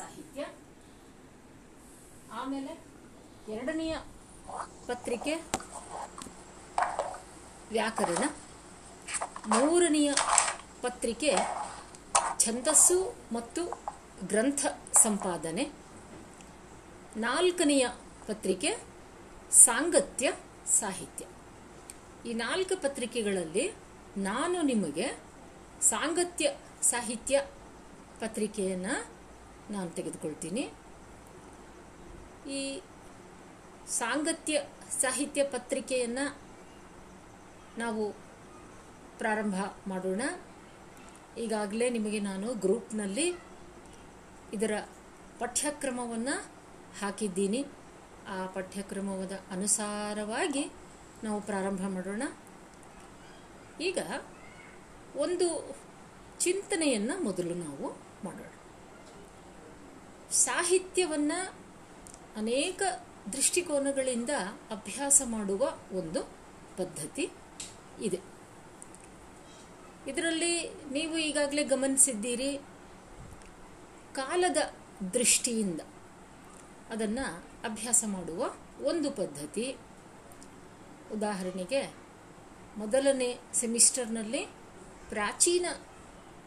ಸಾಹಿತ್ಯ. ಆಮೇಲೆ ಎರಡನೆಯ ಪತ್ರಿಕೆ ವ್ಯಾಕರಣ. ಮೂರನೆಯ ಪತ್ರಿಕೆ ಛಂದಸ್ಸು ಮತ್ತು ಗ್ರಂಥ ಸಂಪಾದನೆ. ನಾಲ್ಕನೆಯ ಪತ್ರಿಕೆ ಸಾಂಗತ್ಯ ಸಾಹಿತ್ಯ. ಈ ನಾಲ್ಕು ಪತ್ರಿಕೆಗಳಲ್ಲಿ ನಾನು ನಿಮಗೆ ಸಾಂಗತ್ಯ ಸಾಹಿತ್ಯ ಪತ್ರಿಕೆಯನ್ನು ನಾನು ತೆಗೆದುಕೊಳ್ತೀನಿ. ಈ ಸಾಂಗತ್ಯ, ಸಾಹಿತ್ಯ ಪತ್ರಿಕೆಯನ್ನು ನಾವು ಪ್ರಾರಂಭ ಮಾಡೋಣ. ಈಗಾಗಲೇ ನಿಮಗೆ ನಾನು ಗ್ರೂಪ್ನಲ್ಲಿ ಇದರ ಪಠ್ಯಕ್ರಮವನ್ನು ಹಾಕಿದ್ದೀನಿ. ಆ ಪಠ್ಯಕ್ರಮದ ಅನುಸಾರವಾಗಿ ನಾವು ಪ್ರಾರಂಭ ಮಾಡೋಣ. ಈಗ ಒಂದು ಚಿಂತನೆಯನ್ನು ಮೊದಲು ನಾವು ಮಾಡೋಣ. ಸಾಹಿತ್ಯವನ್ನು ಅನೇಕ ದೃಷ್ಟಿಕೋನಗಳಿಂದ ಅಭ್ಯಾಸ ಮಾಡುವ ಒಂದು ಪದ್ಧತಿ ಇದೆ. ಇದರಲ್ಲಿ ನೀವು ಈಗಾಗಲೇ ಗಮನಿಸಿದ್ದೀರಿ, ಕಾಲದ ದೃಷ್ಟಿಯಿಂದ ಅದನ್ನು ಅಭ್ಯಾಸ ಮಾಡುವ ಒಂದು ಪದ್ಧತಿ. ಉದಾಹರಣೆಗೆ, ಮೊದಲನೇ ಸೆಮಿಸ್ಟರ್ನಲ್ಲಿ ಪ್ರಾಚೀನ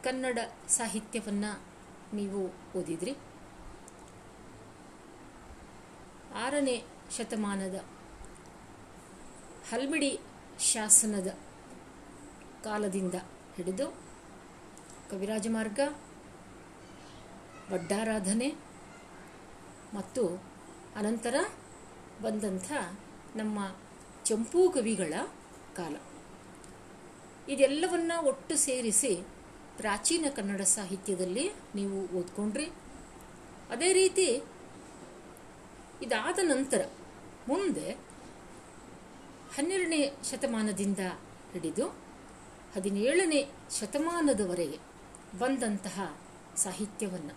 ಕನ್ನಡ ಸಾಹಿತ್ಯವನ್ನು ನೀವು ಓದಿದ್ರಿ. ಆರನೇ ಶತಮಾನದ ಹಲ್ಬಿಡಿ ಶಾಸನದ ಕಾಲದಿಂದ ಹಿಡಿದು ಕವಿರಾಜಮಾರ್ಗ ವಡ್ಡಾರಾಧನೆ ಮತ್ತು ಅನಂತರ ಬಂದಂಥ ನಮ್ಮ ಚಂಪೂ ಕವಿಗಳ ಕಾಲ. ಇದೆಲ್ಲವನ್ನ ಒಟ್ಟು ಸೇರಿಸಿ ಪ್ರಾಚೀನ ಕನ್ನಡ ಸಾಹಿತ್ಯದಲ್ಲಿ ನೀವು ಓದ್ಕೊಂಡ್ರಿ. ಅದೇ ರೀತಿ ಇದಾದ ನಂತರ ಮುಂದೆ ಹನ್ನೆರಡನೇ ಶತಮಾನದಿಂದ ಹಿಡಿದು ಹದಿನೇಳನೇ ಶತಮಾನದವರೆಗೆ ಬಂದಂತಹ ಸಾಹಿತ್ಯವನ್ನು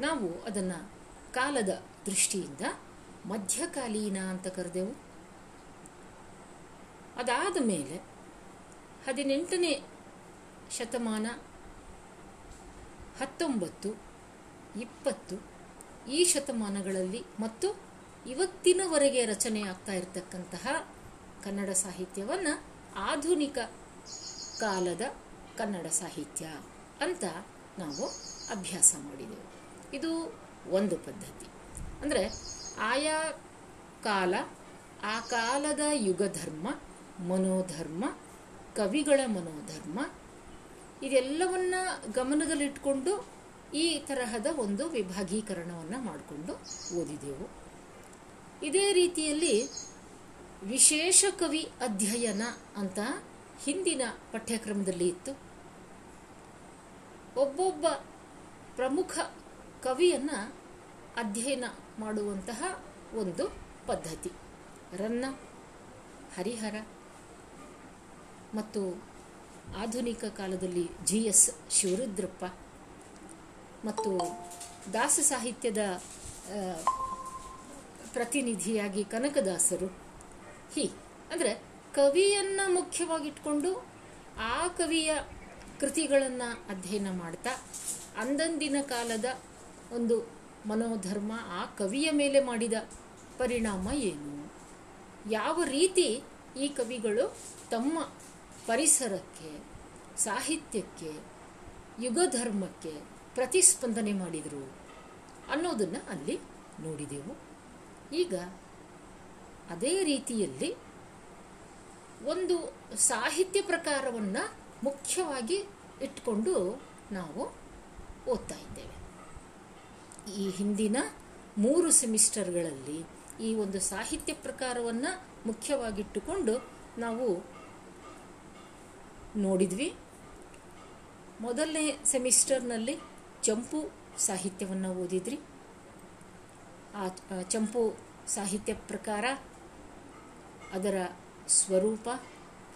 ನಾವು ಅದನ್ನು ಕಾಲದ ದೃಷ್ಟಿಯಿಂದ ಮಧ್ಯಕಾಲೀನ ಅಂತ ಕರೆದೆವು. ಅದಾದ ಮೇಲೆ ಹದಿನೆಂಟನೇ ಶತಮಾನ ಹತ್ತೊಂಬತ್ತು, ಇಪ್ಪತ್ತು ಈ ಶತಮಾನಗಳಲ್ಲಿ ಮತ್ತು ಇವತ್ತಿನವರೆಗೆ ರಚನೆ ಆಗ್ತಾ ಇರತಕ್ಕಂತಹ ಕನ್ನಡ ಸಾಹಿತ್ಯವನ್ನು ಆಧುನಿಕ ಕಾಲದ ಕನ್ನಡ ಸಾಹಿತ್ಯ ಅಂತ ನಾವು ಅಭ್ಯಾಸ ಮಾಡಿದೆವು. ಇದು ಒಂದು ಪದ್ಧತಿ. ಅಂದರೆ ಆಯಾ ಕಾಲ, ಆ ಕಾಲದ ಯುಗಧರ್ಮ, ಮನೋಧರ್ಮ, ಕವಿಗಳ ಮನೋಧರ್ಮ, ಇದೆಲ್ಲವನ್ನ ಗಮನದಲ್ಲಿಟ್ಕೊಂಡು ಈ ತರಹದ ಒಂದು ವಿಭಾಗೀಕರಣವನ್ನು ಮಾಡಿಕೊಂಡು ಓದಿದೆವು. ಇದೇ ರೀತಿಯಲ್ಲಿ ವಿಶೇಷ ಕವಿ ಅಧ್ಯಯನ ಅಂತ ಹಿಂದಿನ ಪಠ್ಯಕ್ರಮದಲ್ಲಿ ಇತ್ತು. ಒಬ್ಬೊಬ್ಬ ಪ್ರಮುಖ ಕವಿಯನ್ನ ಅಧ್ಯಯನ ಮಾಡುವಂತಹ ಒಂದು ಪದ್ಧತಿ. ರನ್ನ, ಹರಿಹರ ಮತ್ತು ಆಧುನಿಕ ಕಾಲದಲ್ಲಿ ಜಿ ಎಸ್ ಶಿವರುದ್ರಪ್ಪ ಮತ್ತು ದಾಸ ಸಾಹಿತ್ಯದ ಪ್ರತಿನಿಧಿಯಾಗಿ ಕನಕದಾಸರು. ಹೀ, ಅಂದರೆ ಕವಿಯನ್ನು ಮುಖ್ಯವಾಗಿಟ್ಕೊಂಡು ಆ ಕವಿಯ ಕೃತಿಗಳನ್ನು ಅಧ್ಯಯನ ಮಾಡ್ತಾ ಅಂದಂದಿನ ಕಾಲದ ಒಂದು ಮನೋಧರ್ಮ ಆ ಕವಿಯ ಮೇಲೆ ಮಾಡಿದ ಪರಿಣಾಮ ಏನು? ಯಾವ ರೀತಿ ಈ ಕವಿಗಳು ತಮ್ಮ ಪರಿಸರಕ್ಕೆ, ಸಾಹಿತ್ಯಕ್ಕೆ, ಯುಗಧರ್ಮಕ್ಕೆ ಪ್ರತಿಸ್ಪಂದನೆ ಮಾಡಿದರು ಅನ್ನೋದನ್ನು ಅಲ್ಲಿ ನೋಡಿದೆವು. ಈಗ ಅದೇ ರೀತಿಯಲ್ಲಿ ಒಂದು ಸಾಹಿತ್ಯ ಪ್ರಕಾರವನ್ನು ಮುಖ್ಯವಾಗಿ ಇಟ್ಕೊಂಡು ನಾವು ಓದ್ತಾ ಇದ್ದೇವೆ. ಈ ಹಿಂದಿನ ಮೂರು ಸೆಮಿಸ್ಟರ್ಗಳಲ್ಲಿ ಈ ಒಂದು ಸಾಹಿತ್ಯ ಪ್ರಕಾರವನ್ನು ಮುಖ್ಯವಾಗಿಟ್ಟುಕೊಂಡು ನಾವು ನೋಡಿದ್ವಿ. ಮೊದಲನೇ ಸೆಮಿಸ್ಟರ್ನಲ್ಲಿ ಚಂಪು ಸಾಹಿತ್ಯವನ್ನು ಓದಿದ್ರಿ. ಆ, ಚಂಪು ಸಾಹಿತ್ಯ ಪ್ರಕಾರ ಅದರ ಸ್ವರೂಪ,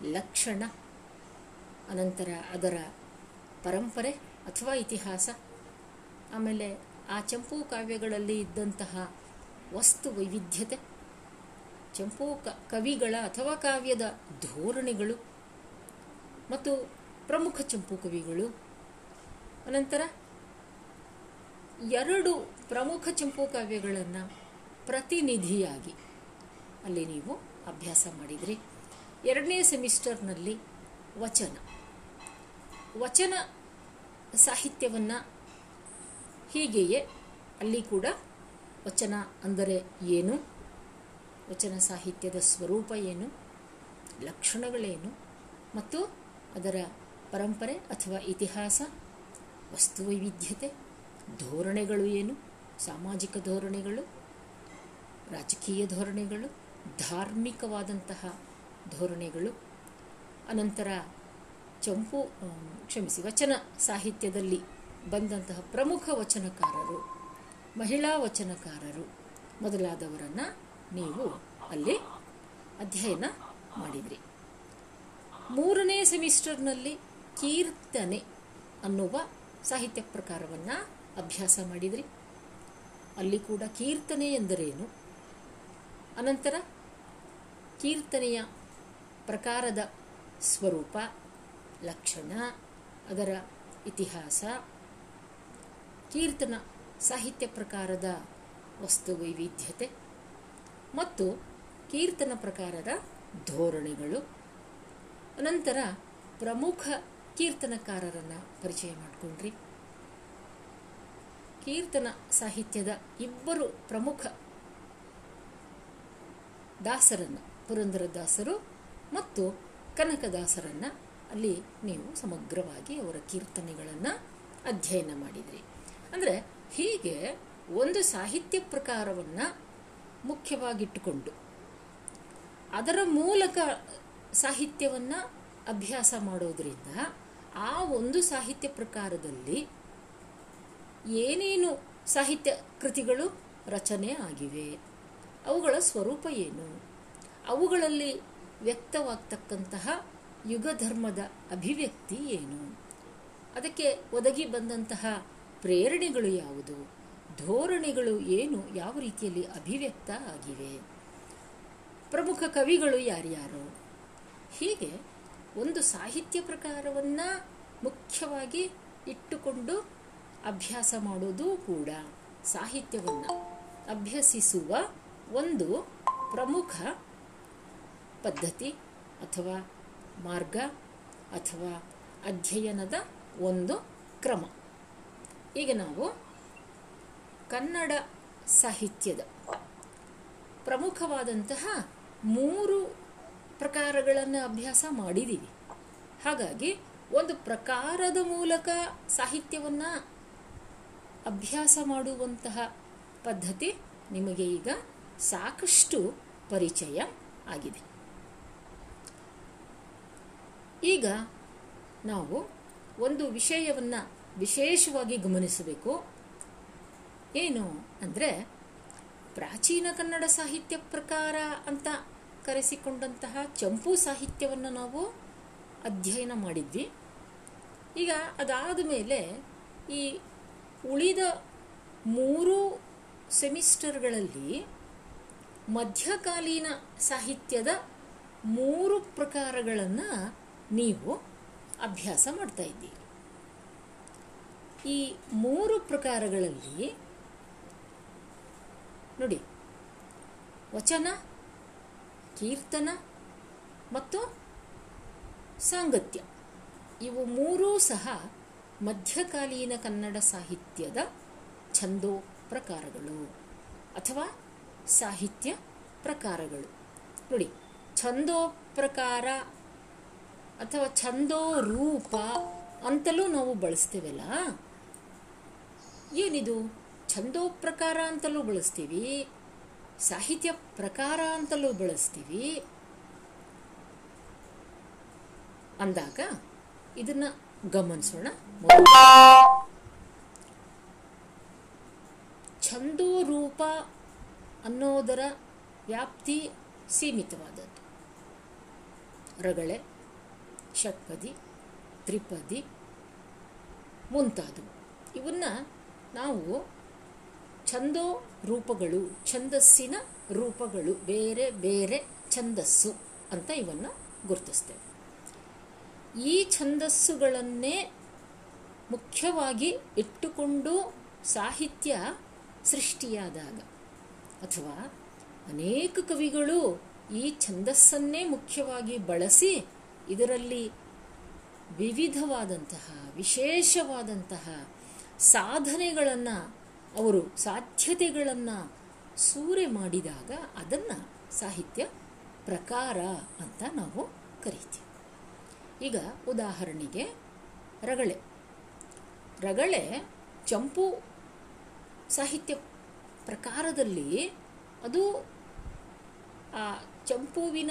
ಲಕ್ಷಣ, ಅನಂತರ ಅದರ ಪರಂಪರೆ ಅಥವಾ ಇತಿಹಾಸ. ಆಮೇಲೆ ಆ ಚಂಪು ಕಾವ್ಯಗಳಲ್ಲಿ ಇದ್ದಂತಹ ವಸ್ತು ವೈವಿಧ್ಯತೆ, ಚಂಪು ಕವಿಗಳ ಅಥವಾ ಕಾವ್ಯದ ಧೋರಣೆಗಳು ಮತ್ತು ಪ್ರಮುಖ ಚಂಪು ಕವಿಗಳು. ಅನಂತರ ಎರಡು ಪ್ರಮುಖ ಚಂಪು ಕಾವ್ಯಗಳನ್ನು ಪ್ರತಿನಿಧಿಯಾಗಿ ಅಲ್ಲಿ ನೀವು ಅಭ್ಯಾಸ ಮಾಡಿದ್ರಿ. ಎರಡನೇ ಸೆಮಿಸ್ಟರ್ನಲ್ಲಿ ವಚನ. ವಚನ ಸಾಹಿತ್ಯವನ್ನು ಹೀಗೆಯೇ ಅಲ್ಲಿ ಕೂಡ ವಚನ ಅಂದರೆ ಏನು? ವಚನ ಸಾಹಿತ್ಯದ ಸ್ವರೂಪ ಏನು? ಲಕ್ಷಣಗಳೇನು? ಮತ್ತು ಅದರ ಪರಂಪರೆ ಅಥವಾ ಇತಿಹಾಸ? ವಸ್ತುವೈವಿಧ್ಯತೆ? ಧೋರಣೆಗಳು ಏನು? ಸಾಮಾಜಿಕ ಧೋರಣೆಗಳು, ರಾಜಕೀಯ ಧೋರಣೆಗಳು, ಧಾರ್ಮಿಕವಾದಂತಹ ಧೋರಣೆಗಳು. ಅನಂತರ ಚಂಪು ಕ್ಷಮಿಸಿ, ವಚನ ಸಾಹಿತ್ಯದಲ್ಲಿ ಬಂದಂತಹ ಪ್ರಮುಖ ವಚನಕಾರರು, ಮಹಿಳಾ ವಚನಕಾರರು ಮೊದಲಾದವರನ್ನು ನೀವು ಅಲ್ಲಿ ಅಧ್ಯಯನ ಮಾಡಿದ್ರಿ. ಮೂರನೇ ಸೆಮಿಸ್ಟರ್ನಲ್ಲಿ ಕೀರ್ತನೆ ಅನ್ನುವ ಸಾಹಿತ್ಯ ಪ್ರಕಾರವನ್ನು ಅಭ್ಯಾಸ ಮಾಡಿದ್ರಿ. ಅಲ್ಲಿ ಕೂಡ ಕೀರ್ತನೆ ಎಂದರೇನು? ಅನಂತರ, ಕೀರ್ತನೆಯ ಪ್ರಕಾರದ ಸ್ವರೂಪ, ಲಕ್ಷಣ, ಅದರ ಇತಿಹಾಸ, ಕೀರ್ತನ ಸಾಹಿತ್ಯ ಪ್ರಕಾರದ ವಸ್ತು ವೈವಿಧ್ಯತೆ, ಮತ್ತು ಕೀರ್ತನ ಪ್ರಕಾರದ ಧೋರಣೆಗಳು. ಅನಂತರ ಪ್ರಮುಖ ಕೀರ್ತನಕಾರರನ್ನು ಪರಿಚಯ ಮಾಡಿಕೊಂಡ್ರಿ. ಕೀರ್ತನ ಸಾಹಿತ್ಯದ ಇಬ್ಬರು ಪ್ರಮುಖ ದಾಸರನ್ನು, ಪುರಂದರದಾಸರು ಮತ್ತು ಕನಕದಾಸರನ್ನು ಅಲ್ಲಿ ನೀವು ಸಮಗ್ರವಾಗಿ ಅವರ ಕೀರ್ತನೆಗಳನ್ನು ಅಧ್ಯಯನ ಮಾಡಿದ್ರಿ. ಅಂದರೆ ಹೀಗೆ ಒಂದು ಸಾಹಿತ್ಯ ಪ್ರಕಾರವನ್ನು ಮುಖ್ಯವಾಗಿಟ್ಟುಕೊಂಡು ಅದರ ಮೂಲಕ ಸಾಹಿತ್ಯವನ್ನು ಅಭ್ಯಾಸ ಮಾಡೋದರಿಂದ ಆ ಒಂದು ಸಾಹಿತ್ಯ ಪ್ರಕಾರದಲ್ಲಿ ಏನೇನು ಸಾಹಿತ್ಯ ಕೃತಿಗಳು ರಚನೆ ಆಗಿವೆ? ಅವುಗಳ ಸ್ವರೂಪ ಏನು? ಅವುಗಳಲ್ಲಿ ವ್ಯಕ್ತವಾಗ್ತಕ್ಕಂತಹ ಯುಗಧರ್ಮದ ಅಭಿವ್ಯಕ್ತಿ ಏನು? ಅದಕ್ಕೆ ಒದಗಿ ಬಂದಂತಹ ಪ್ರೇರಣೆಗಳು ಯಾವುದು? ಧೋರಣೆಗಳು ಏನು? ಯಾವ ರೀತಿಯಲ್ಲಿ ಅಭಿವ್ಯಕ್ತ ಆಗಿವೆ? ಪ್ರಮುಖ ಕವಿಗಳು ಯಾರ್ಯಾರು? ಹೀಗೆ ಒಂದು ಸಾಹಿತ್ಯ ಪ್ರಕಾರವನ್ನು ಮುಖ್ಯವಾಗಿ ಇಟ್ಟುಕೊಂಡು ಅಭ್ಯಾಸ ಮಾಡೋದು ಕೂಡ ಸಾಹಿತ್ಯವನ್ನು ಅಭ್ಯಸಿಸುವ ಒಂದು ಪ್ರಮುಖ ಪದ್ಧತಿ ಅಥವಾ ಮಾರ್ಗ ಅಥವಾ ಅಧ್ಯಯನದ ಒಂದು ಕ್ರಮ. ಈಗ ನಾವು ಕನ್ನಡ ಸಾಹಿತ್ಯದ ಪ್ರಮುಖವಾದಂತಹ ಮೂರು ಪ್ರಕಾರಗಳನ್ನು ಅಭ್ಯಾಸ ಮಾಡಿದ್ದೀವಿ ಹಾಗಾಗಿ ಒಂದು ಪ್ರಕಾರದ ಮೂಲಕ ಸಾಹಿತ್ಯವನ್ನು ಅಭ್ಯಾಸ ಮಾಡುವಂತಹ ಪದ್ಧತಿ ನಿಮಗೆ ಈಗ ಸಾಕಷ್ಟು ಪರಿಚಯ ಆಗಿದೆ. ಈಗ ನಾವು ಒಂದು ವಿಷಯವನ್ನು ವಿಶೇಷವಾಗಿ ಗಮನಿಸಬೇಕು. ಏನು ಅಂದರೆ ಪ್ರಾಚೀನ ಕನ್ನಡ ಸಾಹಿತ್ಯ ಪ್ರಕಾರ ಅಂತ ಕರೆಸಿಕೊಂಡಂತಹ ಚಂಪು ಸಾಹಿತ್ಯವನ್ನು ನಾವು ಅಧ್ಯಯನ ಮಾಡಿದ್ವಿ. ಈಗ ಅದಾದ ಮೇಲೆ ಈ ಉಳಿದ ಮೂರು ಸೆಮಿಸ್ಟರ್ಗಳಲ್ಲಿ ಮಧ್ಯಕಾಲೀನ ಸಾಹಿತ್ಯದ ಮೂರು ಪ್ರಕಾರಗಳನ್ನು ನೀವು ಅಭ್ಯಾಸ ಮಾಡ್ತಾ ಇದ್ದೀರಿ. ಈ ಮೂರು ಪ್ರಕಾರಗಳಲ್ಲಿ ನೋಡಿ, ವಚನ, ಕೀರ್ತನ ಮತ್ತು ಸಾಂಗತ್ಯ. ಇವು ಮೂರೂ ಸಹ ಮಧ್ಯಕಾಲೀನ ಕನ್ನಡ ಸಾಹಿತ್ಯದ ಛಂದೋ ಪ್ರಕಾರಗಳು ಅಥವಾ ಸಾಹಿತ್ಯ ಪ್ರಕಾರಗಳು. ನೋಡಿ, ಛಂದೋ ಪ್ರಕಾರ ಅಥವಾ ಛಂದೋ ರೂಪ ಅಂತಲೂ ನಾವು ಬಳಸ್ತೇವಲ್ಲ? ಏನಿದು? ಛಂದೋ ಪ್ರಕಾರ ಅಂತಲೂ ಬಳಸ್ತೀವಿ, ಸಾಹಿತ್ಯ ಪ್ರಕಾರ ಅಂತಲೂ ಬಳಸ್ತೀವಿ. ಅಂದಾಗ ಇದನ್ನ ಗಮನಿಸೋಣ. ಛಂದೋ ರೂಪ ಅನ್ನೋದರ ವ್ಯಾಪ್ತಿ ಸೀಮಿತವಾದದ್ದು. ರಗಳೆ, ಷಟ್ಪದಿ, ತ್ರಿಪದಿ ಮುಂತಾದವು. ಇವನ್ನ ನಾವು ಛಂದೋ ರೂಪಗಳು, ಛಂದಸ್ಸಿನ ರೂಪಗಳು, ಬೇರೆ ಬೇರೆ ಛಂದಸ್ಸು ಅಂತ ಇವನ್ನ ಗುರುತಿಸ್ತೇವೆ. ಈ ಛಂದಸ್ಸುಗಳನ್ನೇ ಮುಖ್ಯವಾಗಿ ಇಟ್ಟುಕೊಂಡು ಸಾಹಿತ್ಯ ಸೃಷ್ಟಿಯಾದಾಗ ಅಥವಾ ಅನೇಕ ಕವಿಗಳು ಈ ಛಂದಸ್ಸನ್ನೇ ಮುಖ್ಯವಾಗಿ ಬಳಸಿ ಇದರಲ್ಲಿ ವಿವಿಧವಾದಂತಹ, ವಿಶೇಷವಾದಂತಹ ಸಾಧನೆಗಳನ್ನು, ಅವರು ಸಾಧ್ಯತೆಗಳನ್ನು ಸೂರೆ ಮಾಡಿದಾಗ ಅದನ್ನು ಸಾಹಿತ್ಯ ಪ್ರಕಾರ ಅಂತ ನಾವು ಕರಿತೀವಿ. ಈಗ ಉದಾಹರಣೆಗೆ ರಗಳೆ. ರಗಳೆ ಚಂಪು ಸಾಹಿತ್ಯ ಪ್ರಕಾರದಲ್ಲಿ ಅದು, ಆ, ಚಂಪುವಿನ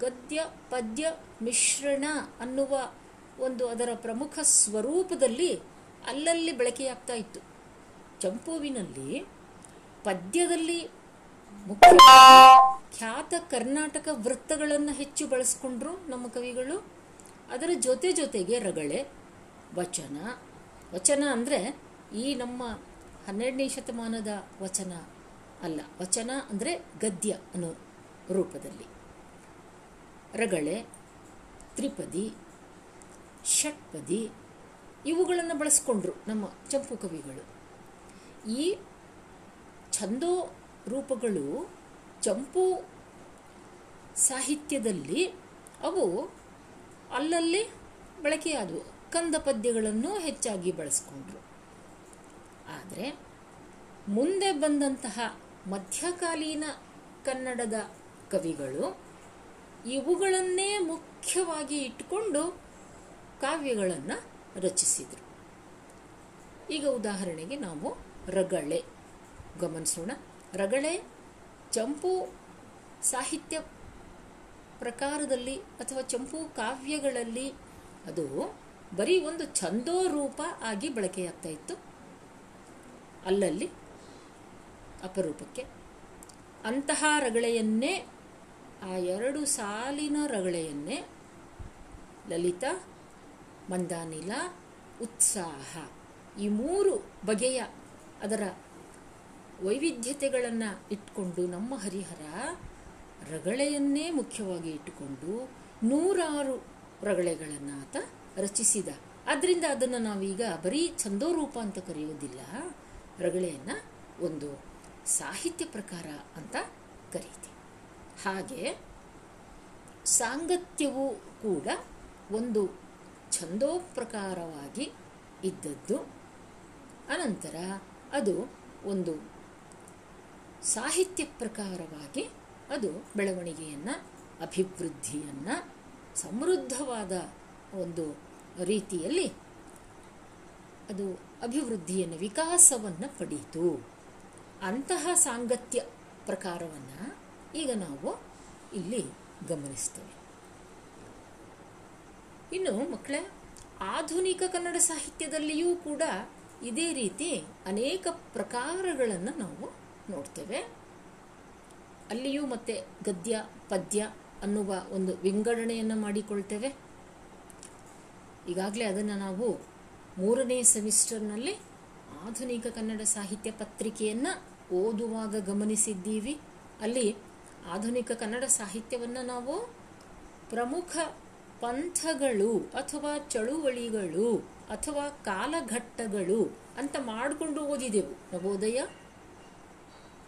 ಗದ್ಯ, ಪದ್ಯ, ಮಿಶ್ರಣ ಅನ್ನುವ ಒಂದು ಅದರ ಪ್ರಮುಖ ಸ್ವರೂಪದಲ್ಲಿ ಅಲ್ಲಲ್ಲಿ ಬಳಕೆಯಾಗ್ತಾ ಇತ್ತು. ಚಂಪುವಿನಲ್ಲಿ ಪದ್ಯದಲ್ಲಿ ಮುಖ್ಯ ಖ್ಯಾತ ಕರ್ನಾಟಕ ವೃತ್ತಗಳನ್ನು ಹೆಚ್ಚು ಬಳಸ್ಕೊಂಡ್ರು ನಮ್ಮ ಕವಿಗಳು. ಅದರ ಜೊತೆ ಜೊತೆಗೆ ರಗಳೆ, ವಚನ ವಚನ ಅಂದರೆ ಈ ನಮ್ಮ ಹನ್ನೆರಡನೇ ಶತಮಾನದ ವಚನ ಅಲ್ಲ. ವಚನ ಅಂದರೆ ಗದ್ಯ ಅನ್ನೋ ರೂಪದಲ್ಲಿ. ರಗಳೆ, ತ್ರಿಪದಿ, ಷಟ್ಪದಿ ಇವುಗಳನ್ನು ಬಳಸ್ಕೊಂಡ್ರು ನಮ್ಮ ಚಂಪು ಕವಿಗಳು. ಈ ಛಂದೋ ರೂಪಗಳು ಚಂಪು ಸಾಹಿತ್ಯದಲ್ಲಿ ಅವು ಅಲ್ಲಲ್ಲಿ ಬಳಕೆಯಾದವು. ಕಂದ ಪದ್ಯಗಳನ್ನು ಹೆಚ್ಚಾಗಿ ಬಳಸ್ಕೊಂಡ್ರು. ಆದರೆ ಮುಂದೆ ಬಂದಂತಹ ಮಧ್ಯಕಾಲೀನ ಕನ್ನಡದ ಕವಿಗಳು ಇವುಗಳನ್ನೇ ಮುಖ್ಯವಾಗಿ ಇಟ್ಟುಕೊಂಡು ಕಾವ್ಯಗಳನ್ನು ರಚಿಸಿದರು. ಈಗ ಉದಾಹರಣೆಗೆ ನಾವು ರಗಳೆ ಗಮನಿಸೋಣ. ರಗಳೆ ಚಂಪು ಸಾಹಿತ್ಯ ಪ್ರಕಾರದಲ್ಲಿ ಅಥವಾ ಚಂಪು ಕಾವ್ಯಗಳಲ್ಲಿ ಅದು ಬರೀ ಒಂದು ಛಂದೋ ರೂಪ ಆಗಿ ಬಳಕೆಯಾಗ್ತಾ ಇತ್ತು. ಅಲ್ಲಲ್ಲಿ ಅಪರೂಪಕ್ಕೆ ಅಂತಹ ರಗಳೆಯನ್ನೇ, ಆ ಎರಡು ಸಾಲಿನ ರಗಳೆಯನ್ನೇ ಲಲಿತ, ಮಂದಾನಿಲ, ಉತ್ಸಾಹ ಈ ಮೂರು ಬಗೆಯ ಅದರ ವೈವಿಧ್ಯತೆಗಳನ್ನು ಇಟ್ಕೊಂಡು ನಮ್ಮ ಹರಿಹರ ರಗಳೆಯನ್ನೇ ಮುಖ್ಯವಾಗಿ ಇಟ್ಟುಕೊಂಡು ನೂರಾರು ರಗಳೆಗಳನ್ನು ಆತ ರಚಿಸಿದ. ಆದ್ದರಿಂದ ಅದನ್ನು ನಾವೀಗ ಬರೀ ಛಂದೋರೂಪ ಅಂತ ಕರೆಯೋದಿಲ್ಲ ರಗಳೆಯನ್ನು ಒಂದು ಸಾಹಿತ್ಯ ಪ್ರಕಾರ ಅಂತ ಕರೀತೀವಿ ಹಾಗೆ ಸಾಂಗತ್ಯವು ಕೂಡ ಒಂದು ಛಂದೋ ಪ್ರಕಾರವಾಗಿ ಇದ್ದದ್ದು. ಅನಂತರ ಅದು ಒಂದು ಸಾಹಿತ್ಯ ಪ್ರಕಾರವಾಗಿ ಅದು ಬೆಳವಣಿಗೆಯನ್ನು, ಅಭಿವೃದ್ಧಿಯನ್ನು, ಸಮೃದ್ಧವಾದ ಒಂದು ರೀತಿಯಲ್ಲಿ ಅದು ಅಭಿವೃದ್ಧಿಯನ್ನು, ವಿಕಾಸವನ್ನು ಪಡೀತು. ಅಂತಹ ಸಾಂಗತ್ಯ ಪ್ರಕಾರವನ್ನು ಈಗ ನಾವು ಇಲ್ಲಿ ಗಮನಿಸ್ತೇವೆ. ಇನ್ನು ಮಕ್ಕಳೇ, ಆಧುನಿಕ ಕನ್ನಡ ಸಾಹಿತ್ಯದಲ್ಲಿಯೂ ಕೂಡ ಇದೇ ರೀತಿ ಅನೇಕ ಪ್ರಕಾರಗಳನ್ನು ನಾವು ನೋಡ್ತೇವೆ. ಅಲ್ಲಿಯೂ ಮತ್ತೆ ಗದ್ಯ, ಪದ್ಯ ಅನ್ನುವ ಒಂದು ವಿಂಗಡಣೆಯನ್ನು ಮಾಡಿಕೊಳ್ತೇವೆ. ಈಗಾಗಲೇ ಅದನ್ನು ನಾವು ಮೂರನೇ ಸೆಮಿಸ್ಟರ್ನಲ್ಲಿ ಆಧುನಿಕ ಕನ್ನಡ ಸಾಹಿತ್ಯ ಪತ್ರಿಕೆಯನ್ನು ಓದುವಾಗ ಗಮನಿಸಿದ್ದೀವಿ. ಅಲ್ಲಿ ಆಧುನಿಕ ಕನ್ನಡ ಸಾಹಿತ್ಯವನ್ನು ನಾವು ಪ್ರಮುಖ ಪಂಥಗಳು ಅಥವಾ ಚಳುವಳಿಗಳು ಅಥವಾ ಕಾಲಘಟ್ಟಗಳು ಅಂತ ಮಾಡಿಕೊಂಡು ಓದಿದೆವು. ನವೋದಯ,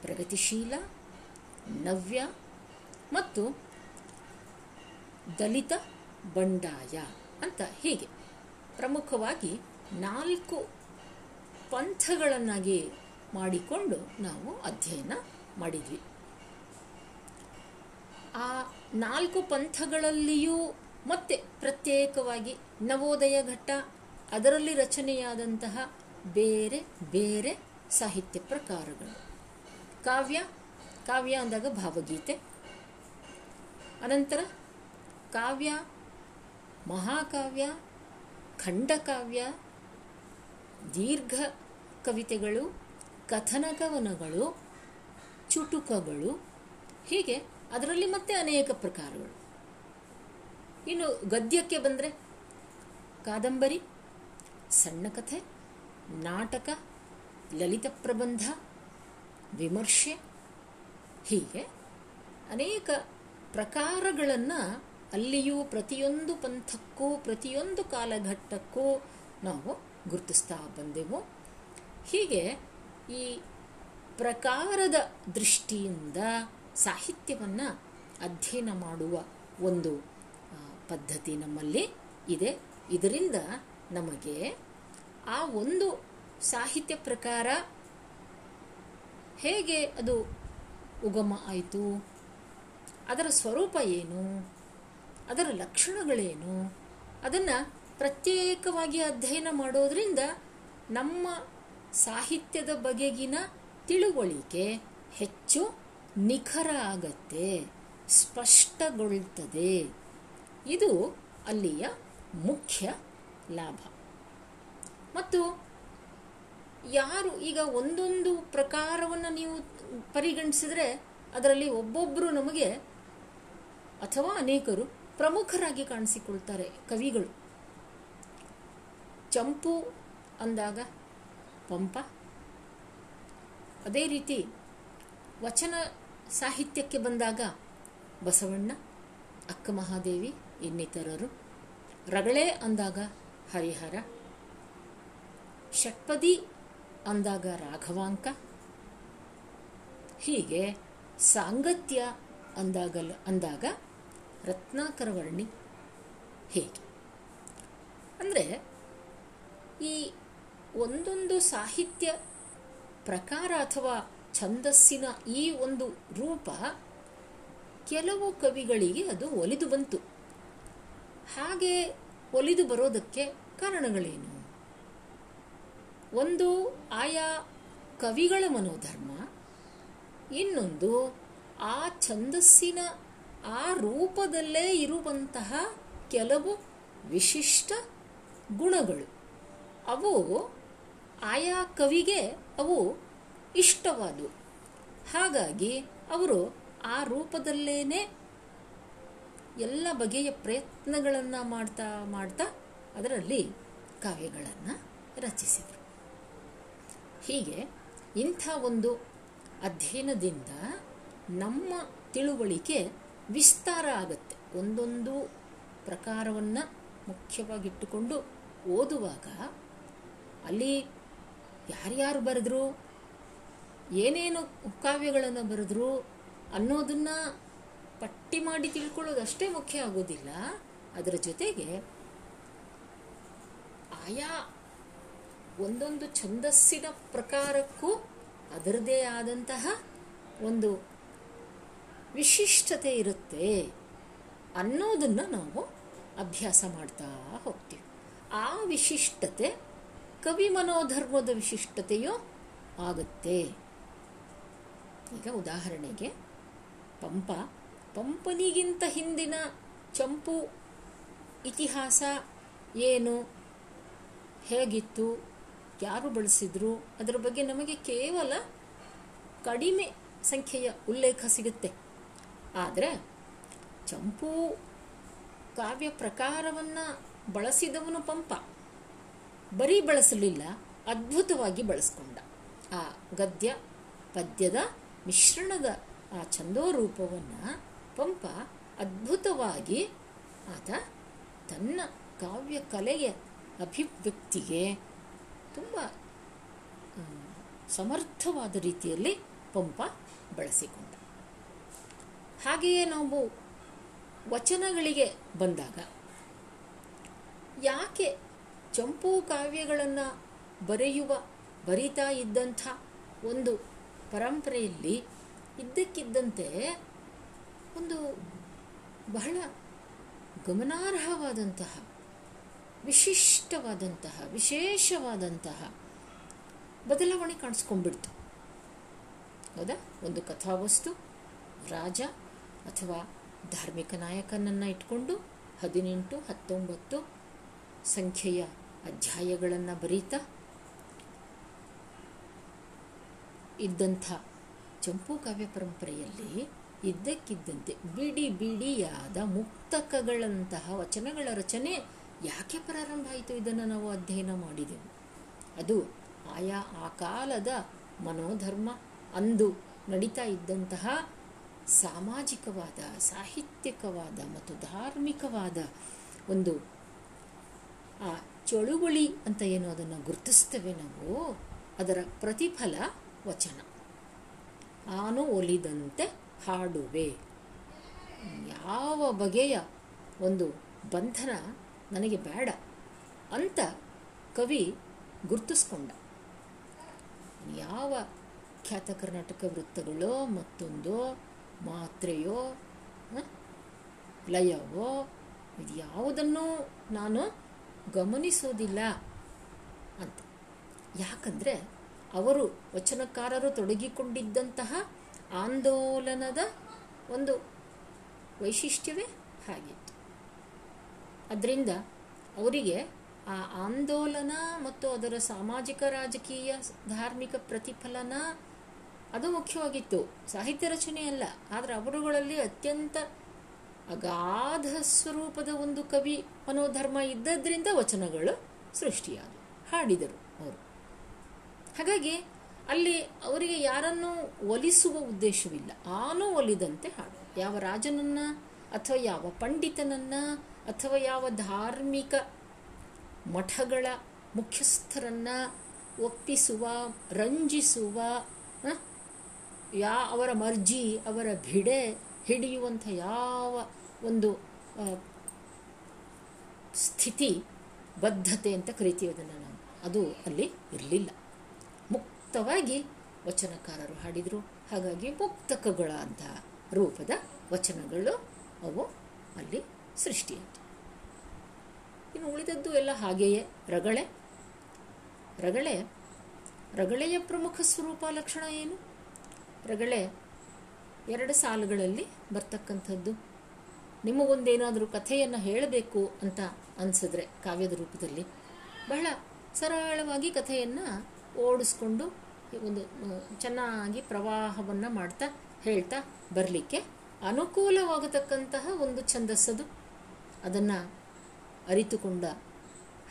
ಪ್ರಗತಿಶೀಲ, ನವ್ಯ ಮತ್ತು ದಲಿತ ಬಂಡಾಯ. ಅಂತ ಹೀಗೆ ಪ್ರಮುಖವಾಗಿ ನಾಲ್ಕು ಪಂಥಗಳನ್ನಾಗಿ ಮಾಡಿಕೊಂಡು ನಾವು ಅಧ್ಯಯನ ಮಾಡಿದ್ವಿ. ಆ ನಾಲ್ಕು ಪಂಥಗಳಲ್ಲಿಯೂ ಮತ್ತೆ ಪ್ರತ್ಯೇಕವಾಗಿ ನವೋದಯ ಘಟ್ಟ, ಅದರಲ್ಲಿ ರಚನೆಯಾದಂತಹ ಬೇರೆ ಬೇರೆ ಸಾಹಿತ್ಯ ಪ್ರಕಾರಗಳು. ಕಾವ್ಯ ಕಾವ್ಯ ಅಂದಾಗ ಭಾವಗೀತೆ. ಅನಂತರ ಕಾವ್ಯ ಮಹಾಕಾವ್ಯ, ಖಂಡಕಾವ್ಯ, ದೀರ್ಘ ಕವಿತೆಗಳು, ಕಥನ ಕವನಗಳು, ಚುಟುಕಗಳು, ಹೀಗೆ ಅದರಲ್ಲಿ ಮತ್ತೆ ಅನೇಕ ಪ್ರಕಾರಗಳು. ಇನ್ನು ಗದ್ಯಕ್ಕೆ ಬಂದರೆ ಕಾದಂಬರಿ, ಸಣ್ಣ ಕಥೆ, ನಾಟಕ, ಲಲಿತ ಪ್ರಬಂಧ, ವಿಮರ್ಶೆ, ಹೀಗೆ ಅನೇಕ ಪ್ರಕಾರಗಳನ್ನು ಅಲ್ಲಿಯೂ ಪ್ರತಿಯೊಂದು ಪಂಥಕ್ಕೂ, ಪ್ರತಿಯೊಂದು ಕಾಲಘಟ್ಟಕ್ಕೂ ನಾವು ಗುರುತಿಸ್ತಾ ಬಂದೆವು. ಹೀಗೆ ಈ ಪ್ರಕಾರದ ದೃಷ್ಟಿಯಿಂದ ಸಾಹಿತ್ಯವನ್ನು ಅಧ್ಯಯನ ಮಾಡುವ ಒಂದು ಪದ್ಧತಿ ನಮ್ಮಲ್ಲಿ ಇದೆ. ಇದರಿಂದ ನಮಗೆ ಆ ಒಂದು ಸಾಹಿತ್ಯ ಪ್ರಕಾರ ಹೇಗೆ ಅದು ಉಗಮ ಆಯಿತು, ಅದರ ಸ್ವರೂಪ ಏನು ಅದರ ಲಕ್ಷಣಗಳೇನು? ಅದನ್ನು ಪ್ರತ್ಯೇಕವಾಗಿ ಅಧ್ಯಯನ ಮಾಡೋದ್ರಿಂದ ನಮ್ಮ ಸಾಹಿತ್ಯದ ಬಗೆಗಿನ ತಿಳುವಳಿಕೆ ಹೆಚ್ಚು ನಿಖರ ಆಗತ್ತೆ, ಸ್ಪಷ್ಟಗೊಳ್ತದೆ. ಇದು ಅಲ್ಲಿಯ ಮುಖ್ಯ ಲಾಭ. ಮತ್ತು ಯಾರು ಈಗ ಒಂದೊಂದು ಪ್ರಕಾರವನ್ನು ನೀವು ಪರಿಗಣಿಸಿದ್ರೆ ಅದರಲ್ಲಿ ಒಬ್ಬೊಬ್ಬರು ನಮಗೆ ಅಥವಾ ಅನೇಕರು ಪ್ರಮುಖರಾಗಿ ಕಾಣಿಸಿಕೊಳ್ತಾರೆ ಕವಿಗಳು. ಚಂಪು ಅಂದಾಗ ಪಂಪ. ಅದೇ ರೀತಿ ವಚನ ಸಾಹಿತ್ಯಕ್ಕೆ ಬಂದಾಗ ಬಸವಣ್ಣ, ಅಕ್ಕ ಮಹಾದೇವಿ, ಇನ್ನಿತರರು. ರಗಳೆ ಅಂದಾಗ ಹರಿಹರ. ಷಟ್ಪದಿ ಅಂದಾಗ ರಾಘವಾಂಕ. ಹೀಗೆ ಸಾಂಗತ್ಯ ಅಂದಾಗ ಅಂದಾಗ ರತ್ನಾಕರ ವರ್ಣಿ ಹೇಗೆ? ಅಂದರೆ ಈ ಒಂದೊಂದು ಸಾಹಿತ್ಯ ಪ್ರಕಾರ ಅಥವಾ ಛಂದಸ್ಸಿನ ಈ ಒಂದು ರೂಪ ಕೆಲವು ಕವಿಗಳಿಗೆ ಅದು ಒಲಿದು ಬಂತು. ಹಾಗೆ ಒಲಿದು ಬರೋದಕ್ಕೆ ಕಾರಣಗಳೇನು? ಒಂದು ಆಯಾ ಕವಿಗಳ ಮನೋಧರ್ಮ, ಇನ್ನೊಂದು ಆ ಛಂದಸ್ಸಿನ ಆ ರೂಪದಲ್ಲೇ ಇರುವಂತಹ ಕೆಲವು ವಿಶಿಷ್ಟ ಗುಣಗಳು. ಅವು ಆಯಾ ಕವಿಗೆ ಅವು ಇಷ್ಟವಾದವು. ಹಾಗಾಗಿ ಅವರು ಆ ರೂಪದಲ್ಲೇನೆ ಎಲ್ಲ ಬಗೆಯ ಪ್ರಯತ್ನಗಳನ್ನು ಮಾಡ್ತಾ ಮಾಡ್ತಾ ಅದರಲ್ಲಿ ಕಾವ್ಯಗಳನ್ನು ರಚಿಸಿದರು. ಹೀಗೆ ಇಂಥ ಒಂದು ಅಧ್ಯಯನದಿಂದ ನಮ್ಮ ತಿಳುವಳಿಕೆ ವಿಸ್ತಾರ ಆಗುತ್ತೆ. ಒಂದೊಂದು ಪ್ರಕಾರವನ್ನು ಮುಖ್ಯವಾಗಿಟ್ಟುಕೊಂಡು ಓದುವಾಗ ಅಲ್ಲಿ ಯಾರ್ಯಾರು ಬರೆದ್ರು, ಏನೇನು ಕಾವ್ಯಗಳನ್ನು ಬರೆದ್ರು ಅನ್ನೋದನ್ನ ಪಟ್ಟಿ ಮಾಡಿ ತಿಳ್ಕೊಳ್ಳೋದು ಅಷ್ಟೇ ಮುಖ್ಯ ಆಗೋದಿಲ್ಲ. ಅದರ ಜೊತೆಗೆ ಆಯಾ ಒಂದೊಂದು ಛಂದಸ್ಸಿನ ಪ್ರಕಾರಕ್ಕೂ ಅದರದೇ ಆದಂತಹ ಒಂದು ವಿಶಿಷ್ಟತೆ ಇರುತ್ತೆ ಅನ್ನೋದನ್ನು ನಾವು ಅಭ್ಯಾಸ ಮಾಡ್ತಾ ಹೋಗ್ತೀವಿ. ಆ ವಿಶಿಷ್ಟತೆ ಕವಿ ಮನೋಧರ್ಮದ ವಿಶಿಷ್ಟತೆಯೂ ಆಗುತ್ತೆ. ಈಗ ಉದಾಹರಣೆಗೆ ಪಂಪ, ಪಂಪನಿಗಿಂತ ಹಿಂದಿನ ಚಂಪು ಇತಿಹಾಸ ಏನು, ಹೇಗಿತ್ತು, ಯಾರು ಬಳಸಿದ್ರು, ಅದರ ಬಗ್ಗೆ ನಮಗೆ ಕೇವಲ ಕಡಿಮೆ ಸಂಖ್ಯೆಯ ಉಲ್ಲೇಖ ಸಿಗುತ್ತೆ. ಆದರೆ ಚಂಪು ಕಾವ್ಯ ಪ್ರಕಾರವನ್ನು ಬಳಸಿದವನು ಪಂಪ. ಬರೀ ಬಳಸಲಿಲ್ಲ, ಅದ್ಭುತವಾಗಿ ಬಳಸ್ಕೊಂಡ. ಆ ಗದ್ಯ, ಪದ್ಯದ ಮಿಶ್ರಣದ ಆ ಛಂದೋರೂಪವನ್ನು ಪಂಪ ಅದ್ಭುತವಾಗಿ ಆತ ತನ್ನ ಕಾವ್ಯ ಕಲೆಯ ಅಭಿವ್ಯಕ್ತಿಗೆ ತುಂಬ ಸಮರ್ಥವಾದ ರೀತಿಯಲ್ಲಿ ಪಂಪ ಬಳಸಿಕೊಂಡ. ಹಾಗೆಯೇ ನಾವು ವಚನಗಳಿಗೆ ಬಂದಾಗ ಯಾಕೆ ಚಂಪು ಕಾವ್ಯಗಳನ್ನು ಬರೆಯುವ ಬರಿತಾ ಇದ್ದಂಥ ಒಂದು ಪರಂಪರೆಯಲ್ಲಿ ಇದ್ದಕ್ಕಿದ್ದಂತೆ ಒಂದು ಬಹಳ ಗಮನಾರ್ಹವಾದಂತಹ, ವಿಶಿಷ್ಟವಾದಂತಹ, ವಿಶೇಷವಾದಂತಹ ಬದಲಾವಣೆ ಕಾಣಿಸ್ಕೊಂಡ್ಬಿಡ್ತು. ಹೌದಾ? ಒಂದು ಕಥಾವಸ್ತು, ರಾಜ ಅಥವಾ ಧಾರ್ಮಿಕ ನಾಯಕನನ್ನು ಇಟ್ಕೊಂಡು ಹದಿನೆಂಟು, ಹತ್ತೊಂಬತ್ತು ಸಂಖ್ಯೆಯ ಅಧ್ಯಾಯಗಳನ್ನು ಬರೀತಾ ಇದ್ದಂಥ ಚಂಪು ಕಾವ್ಯ ಪರಂಪರೆಯಲ್ಲಿ ಇದ್ದಕ್ಕಿದ್ದಂತೆ ಬಿಡಿ ಬಿಡಿಯಾದ ಮುಕ್ತಕಗಳಂತಹ ವಚನಗಳ ರಚನೆ ಯಾಕೆ ಪ್ರಾರಂಭ ಆಯಿತು ಇದನ್ನು ನಾವು ಅಧ್ಯಯನ ಮಾಡಿದೆವು? ಅದು ಆಯಾ ಆ ಕಾಲದ ಮನೋಧರ್ಮ ಅಂದು ನಡೀತಾ ಇದ್ದಂತಹ ಸಾಮಾಜಿಕವಾದ, ಸಾಹಿತ್ಯಿಕವಾದ ಮತ್ತು ಧಾರ್ಮಿಕವಾದ ಒಂದು, ಆ ಚಳುವಳಿ ಅಂತ ಏನು ಅದನ್ನು ಗುರುತಿಸ್ತೇವೆ ನಾವು, ಅದರ ಪ್ರತಿಫಲ ವಚನ. ಆನು ಒಲಿದಂತೆ ಹಾಡುವೆ. ಯಾವ ಬಗೆಯ ಒಂದು ಬಂಧನ ನನಗೆ ಬೇಡ ಅಂತ ಕವಿ ಗುರುತಿಸ್ಕೊಂಡ. ಯಾವ ಖ್ಯಾತ ಕರ್ನಾಟಕ ವೃತ್ತಗಳೋ ಮತ್ತೊಂದೋ ಮಾತ್ರೆಯೋ? ಲಯವೋ ಇದು ಯಾವುದನ್ನೂ ನಾನು ಗಮನಿಸೋದಿಲ್ಲ ಅಂತ ಯಾಕಂದರೆ ಅವರು ವಚನಕಾರರು ತೊಡಗಿಕೊಂಡಿದ್ದಂತಹ ಆಂದೋಲನದ ಒಂದು ವೈಶಿಷ್ಟ್ಯವೇ ಹಾಗಿತ್ತು ಅದರಿಂದ ಅವರಿಗೆ ಆ ಆಂದೋಲನ ಮತ್ತು ಅದರ ಸಾಮಾಜಿಕ ರಾಜಕೀಯ ಧಾರ್ಮಿಕ ಪ್ರತಿಫಲನ ಅದು ಮುಖ್ಯವಾಗಿತ್ತು. ಸಾಹಿತ್ಯ ರಚನೆ ಅಲ್ಲ, ಆದರೆ ಅವರುಗಳಲ್ಲಿ ಅತ್ಯಂತ ಅಗಾಧ ಸ್ವರೂಪದ ಒಂದು ಕವಿ ಮನೋಧರ್ಮ ಇದ್ದದ್ರಿಂದ ವಚನಗಳು ಸೃಷ್ಟಿಯಾದವು, ಹಾಡಿದರು ಅವರು. ಹಾಗಾಗಿ ಅಲ್ಲಿ ಅವರಿಗೆ ಯಾರನ್ನು ಒಲಿಸುವ ಉದ್ದೇಶವಿಲ್ಲ. ಆನೂ ಒಲಿದಂತೆ ಹಾಡು ಯಾವ ರಾಜನನ್ನ ಅಥವಾ ಯಾವ ಪಂಡಿತನನ್ನ ಅಥವಾ ಯಾವ ಧಾರ್ಮಿಕ ಮಠಗಳ ಮುಖ್ಯಸ್ಥರನ್ನ ಒಪ್ಪಿಸುವ, ರಂಜಿಸುವ? ಯಾ ಅವರ ಮರ್ಜಿ, ಅವರ ಭಿಡೆ ಹಿಡಿಯುವಂಥ ಯಾವ ಒಂದು ಸ್ಥಿತಿ, ಬದ್ಧತೆ ಅಂತ ಕರಿತೀವಿ ಅದನ್ನು ನಾವು. ಅದು ಅಲ್ಲಿ ಇರಲಿಲ್ಲ. ಮುಕ್ತವಾಗಿ ವಚನಕಾರರು ಹಾಡಿದರು. ಹಾಗಾಗಿ ಮುಕ್ತಕಗಳ ಅಂತ ರೂಪದ ವಚನಗಳು ಅವು ಅಲ್ಲಿ ಸೃಷ್ಟಿಯಾಯಿತು. ಇನ್ನು ಉಳಿದದ್ದು ಎಲ್ಲ ಹಾಗೆಯೇ. ರಗಳೆ. ರಗಳೆ, ರಗಳೆಯ ಪ್ರಮುಖ ಸ್ವರೂಪ ಲಕ್ಷಣ ಏನು? ರಗಳೆ ಎರಡು ಸಾಲುಗಳಲ್ಲಿ ಬರ್ತಕ್ಕಂಥದ್ದು. ನಿಮಗೊಂದೇನಾದರೂ ಕಥೆಯನ್ನು ಹೇಳಬೇಕು ಅಂತ ಅನಿಸಿದ್ರೆ ಕಾವ್ಯದ ರೂಪದಲ್ಲಿ ಬಹಳ ಸರಳವಾಗಿ ಕಥೆಯನ್ನು ಓಡಿಸ್ಕೊಂಡು ಒಂದು ಚೆನ್ನಾಗಿ ಪ್ರವಾಹವನ್ನು ಮಾಡ್ತಾ, ಹೇಳ್ತಾ ಬರಲಿಕ್ಕೆ ಅನುಕೂಲವಾಗತಕ್ಕಂತಹ ಒಂದು ಛಂದಸ್ಸದು. ಅದನ್ನು ಅರಿತುಕೊಂಡ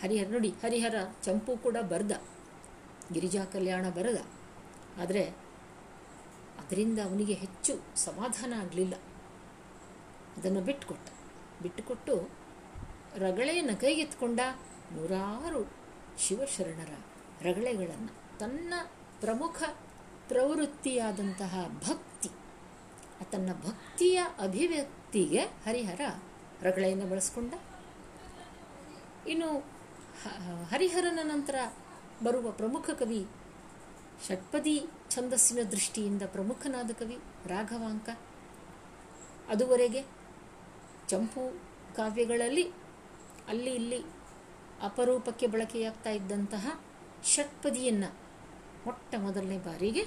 ಹರಿಹರ, ನೋಡಿ ಹರಿಹರ ಚಂಪು ಕೂಡ ಬರೆದ, ಗಿರಿಜಾ ಕಲ್ಯಾಣ ಬರೆದ. ಆದರೆ ಅದರಿಂದ ಅವನಿಗೆ ಹೆಚ್ಚು ಸಮಾಧಾನ ಆಗಲಿಲ್ಲ. ಅದನ್ನು ಬಿಟ್ಟುಕೊಟ್ಟ ಬಿಟ್ಟುಕೊಟ್ಟು ರಗಳೆಯನ್ನು ಕೈಗೆತ್ಕೊಂಡ ನೂರಾರು ಶಿವಶರಣರ ರಗಳೆಗಳನ್ನು ತನ್ನ ಪ್ರಮುಖ ಪ್ರವೃತ್ತಿಯಾದಂತಹ ಭಕ್ತಿ, ತನ್ನ ಭಕ್ತಿಯ ಅಭಿವ್ಯಕ್ತಿಗೆ ಹರಿಹರ ರಗಳೆಯನ್ನು ಬಳಸ್ಕೊಂಡ. ಇನ್ನು ಹರಿಹರನ ನಂತರ ಬರುವ ಪ್ರಮುಖ ಕವಿ ಷಟ್ಪದಿ ಛಂದಸ್ಸಿನ ದೃಷ್ಟಿಯಿಂದ ಪ್ರಮುಖನಾದ ಕವಿ ರಾಘವಾಂಕ. ಅದುವರೆಗೆ ಚಂಪು ಕಾವ್ಯಗಳಲ್ಲಿ ಅಲ್ಲಿ ಇಲ್ಲಿ ಅಪರೂಪಕ್ಕೆ ಬಳಕೆಯಾಗ್ತಾ ಇದ್ದಂತಹ ಷಟ್ಪದಿಯನ್ನು ಮೊಟ್ಟ ಮೊದಲನೇ ಬಾರಿಗೆ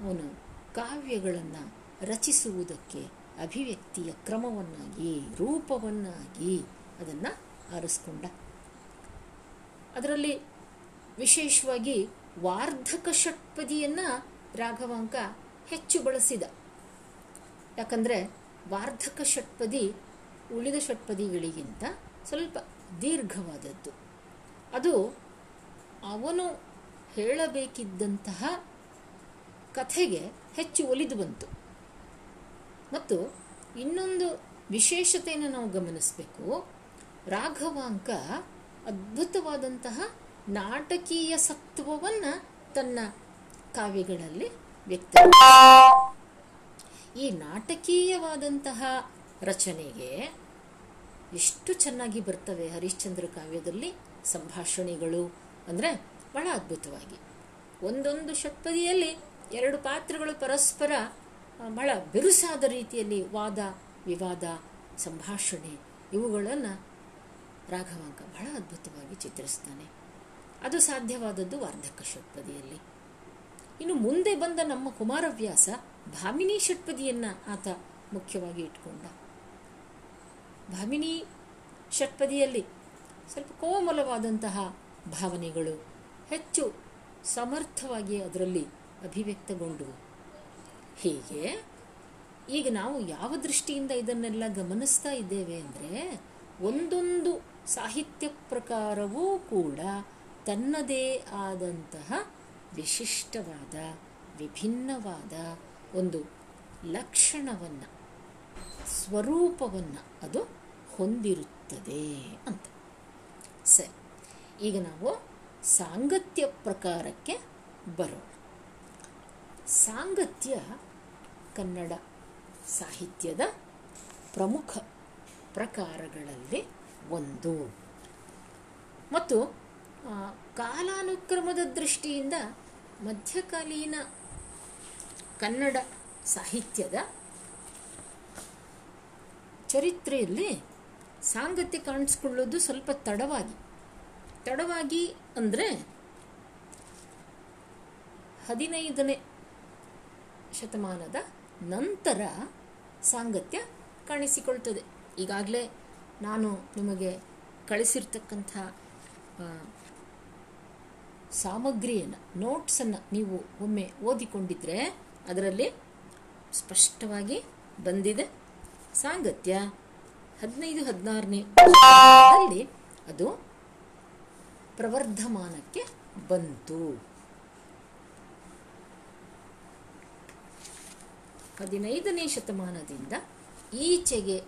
ಅವನು ಕಾವ್ಯಗಳನ್ನು ರಚಿಸುವುದಕ್ಕೆ ಅಭಿವ್ಯಕ್ತಿಯ ಕ್ರಮವನ್ನಾಗಿ, ರೂಪವನ್ನಾಗಿ ಅದನ್ನು ಆರಿಸ್ಕೊಂಡ. ಅದರಲ್ಲಿ ವಿಶೇಷವಾಗಿ ವಾರ್ಧಕ ಷಟ್ಪದಿಯನ್ನು ರಾಘವಾಂಕ ಹೆಚ್ಚು ಬಳಸಿದ. ಯಾಕಂದರೆ ವಾರ್ಧಕ ಷಟ್ಪದಿ ಉಳಿದ ಷಟ್ಪದಿಗಳಿಗಿಂತ ಸ್ವಲ್ಪ ದೀರ್ಘವಾದದ್ದು. ಅದು ಅವನು ಹೇಳಬೇಕಿದ್ದಂತಹ ಕಥೆಗೆ ಹೆಚ್ಚು ಒಲಿದು ಬಂತು. ಮತ್ತು ಇನ್ನೊಂದು ವಿಶೇಷತೆಯನ್ನು ನಾವು ಗಮನಿಸಬೇಕು. ರಾಘವಾಂಕ ಅದ್ಭುತವಾದಂತಹ ನಾಟಕೀಯ ಸತ್ವವನ್ನು ತನ್ನ ಕಾವ್ಯಗಳಲ್ಲಿ ವ್ಯಕ್ತ ಈ ನಾಟಕೀಯವಾದಂತಹ ರಚನೆಗೆ ಎಷ್ಟು ಚೆನ್ನಾಗಿ ಬರ್ತವೆ ಹರಿಶ್ಚಂದ್ರ ಕಾವ್ಯದಲ್ಲಿ ಸಂಭಾಷಣೆಗಳು ಅಂದರೆ ಬಹಳ ಅದ್ಭುತವಾಗಿ. ಒಂದೊಂದು ಷಟ್ಪದಿಯಲ್ಲಿ ಎರಡು ಪಾತ್ರಗಳು ಪರಸ್ಪರ ಬಹಳ ಬಿರುಸಾದ ರೀತಿಯಲ್ಲಿ ವಾದ, ವಿವಾದ, ಸಂಭಾಷಣೆ ಇವುಗಳನ್ನು ರಾಘವಾಂಕ ಬಹಳ ಅದ್ಭುತವಾಗಿ ಚಿತ್ರಿಸ್ತಾನೆ. ಅದು ಸಾಧ್ಯವಾದದ್ದು ವಾರ್ಧಕ ಷಟ್ಪದಿಯಲ್ಲಿ. ಇನ್ನು ಮುಂದೆ ಬಂದ ನಮ್ಮ ಕುಮಾರವ್ಯಾಸ ಭಾಮಿನಿ ಷಟ್ಪದಿಯನ್ನು ಆತ ಮುಖ್ಯವಾಗಿ ಇಟ್ಕೊಂಡ. ಭಾಮಿನಿ ಷಟ್ಪದಿಯಲ್ಲಿ ಸ್ವಲ್ಪ ಕೋಮಲವಾದಂತಹ ಭಾವನೆಗಳು ಹೆಚ್ಚು ಸಮರ್ಥವಾಗಿ ಅದರಲ್ಲಿ ಅಭಿವ್ಯಕ್ತಗೊಂಡವು ಹೀಗೆ ಈಗ ನಾವು ಯಾವ ದೃಷ್ಟಿಯಿಂದ ಇದನ್ನೆಲ್ಲ ಗಮನಿಸ್ತಾ ಇದ್ದೇವೆ ಅಂದರೆ ಒಂದೊಂದು ಸಾಹಿತ್ಯ ಪ್ರಕಾರವೂ ಕೂಡ ತನ್ನದೇ ಆದಂತಹ ವಿಶಿಷ್ಟವಾದ, ವಿಭಿನ್ನವಾದ ಒಂದು ಲಕ್ಷಣವನ್ನು, ಸ್ವರೂಪವನ್ನು ಅದು ಹೊಂದಿರುತ್ತದೆ ಅಂತ. ಸರಿ, ಈಗ ನಾವು ಸಾಂಗತ್ಯ ಪ್ರಕಾರಕ್ಕೆ ಬರೋಣ. ಸಾಂಗತ್ಯ ಕನ್ನಡ ಸಾಹಿತ್ಯದ ಪ್ರಮುಖ ಪ್ರಕಾರಗಳಲ್ಲಿ ಒಂದು. ಮತ್ತು ಕಾಲಾನುಕ್ರಮದ ದೃಷ್ಟಿಯಿಂದ ಮಧ್ಯಕಾಲೀನ ಕನ್ನಡ ಸಾಹಿತ್ಯದ ಚರಿತ್ರೆಯಲ್ಲಿ ಸಾಂಗತ್ಯ ಕಾಣಿಸ್ಕೊಳ್ಳೋದು ಸ್ವಲ್ಪ ತಡವಾಗಿ. ತಡವಾಗಿ ಅಂದರೆ ಹದಿನೈದನೇ ಶತಮಾನದ ನಂತರ ಸಾಂಗತ್ಯ ಕಾಣಿಸಿಕೊಳ್ತದೆ. ಈಗಾಗಲೇ ನಾನು ನಿಮಗೆ ಕಳಿಸಿರ್ತಕ್ಕಂಥ ಸಾಮಗ್ರಿಯನ್ನು, ನೋಟ್ಸನ್ನು ನೀವು ಒಮ್ಮೆ ಓದಿಕೊಂಡಿದ್ರೆ ಅದರಲ್ಲಿ ಸ್ಪಷ್ಟವಾಗಿ ಬಂದಿದೆ ಸಾಂಗತ್ಯ. ಹದಿನೈದು, ಹದಿನಾರನೇ ಅಲ್ಲಿ ಅದು ಪ್ರವರ್ಧಮಾನಕ್ಕೆ ಬಂತು. ಹದಿನೈದನೇ ಶತಮಾನದಿಂದ ಈಚೆಗೆ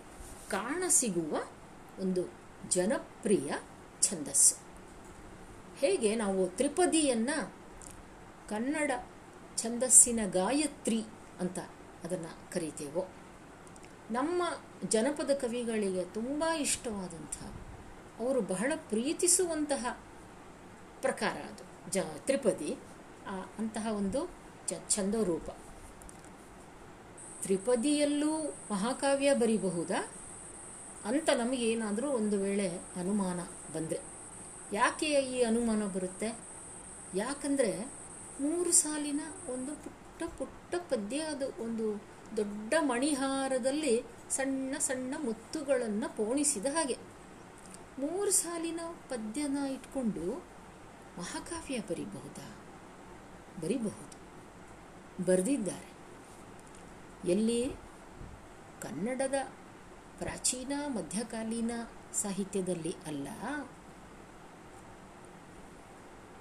ಕಾಣಸಿಗುವ ಒಂದು ಜನಪ್ರಿಯ ಛಂದಸ್ಸು. ಹೇಗೆ ನಾವು ತ್ರಿಪದಿಯನ್ನು ಕನ್ನಡ ಛಂದಸ್ಸಿನ ಗಾಯತ್ರಿ ಅಂತ ಅದನ್ನು ಕರಿತೇವೋ. ನಮ್ಮ ಜನಪದ ಕವಿಗಳಿಗೆ ತುಂಬ ಇಷ್ಟವಾದಂಥ, ಅವರು ಬಹಳ ಪ್ರೀತಿಸುವಂತಹ ಪ್ರಕಾರ ಅದು. ಜ, ತ್ರಿಪದಿ ಅಂತಹ ಒಂದು ಚ ಛಂದೋರೂಪ ತ್ರಿಪದಿಯಲ್ಲೂ ಮಹಾಕಾವ್ಯ ಬರೀಬಹುದಾ? ಅಂತ ನಮಗೇನಾದರೂ ಒಂದು ವೇಳೆ ಅನುಮಾನ ಬಂದರೆ. ಯಾಕೆ ಈ ಅನುಮಾನ ಬರುತ್ತೆ? ಯಾಕಂದರೆ ಮೂರು ಸಾಲಿನ ಒಂದು ಪುಟ್ಟ ಪುಟ್ಟ ಪದ್ಯ ಅದು. ಒಂದು ದೊಡ್ಡ ಮಣಿಹಾರದಲ್ಲಿ ಸಣ್ಣ ಸಣ್ಣ ಮುತ್ತುಗಳನ್ನು ಪೋಣಿಸಿದ ಹಾಗೆ. ಮೂರು ಸಾಲಿನ ಪದ್ಯನ ಇಟ್ಕೊಂಡು ಮಹಾಕಾವ್ಯ ಬರಿಬಹುದಾ? ಬರೀಬಹುದು. ಬರೆದಿದ್ದಾರೆ. ಎಲ್ಲಿ? ಕನ್ನಡದ ಪ್ರಾಚೀನ ಮಧ್ಯಕಾಲೀನ ಸಾಹಿತ್ಯದಲ್ಲಿ ಅಲ್ಲ.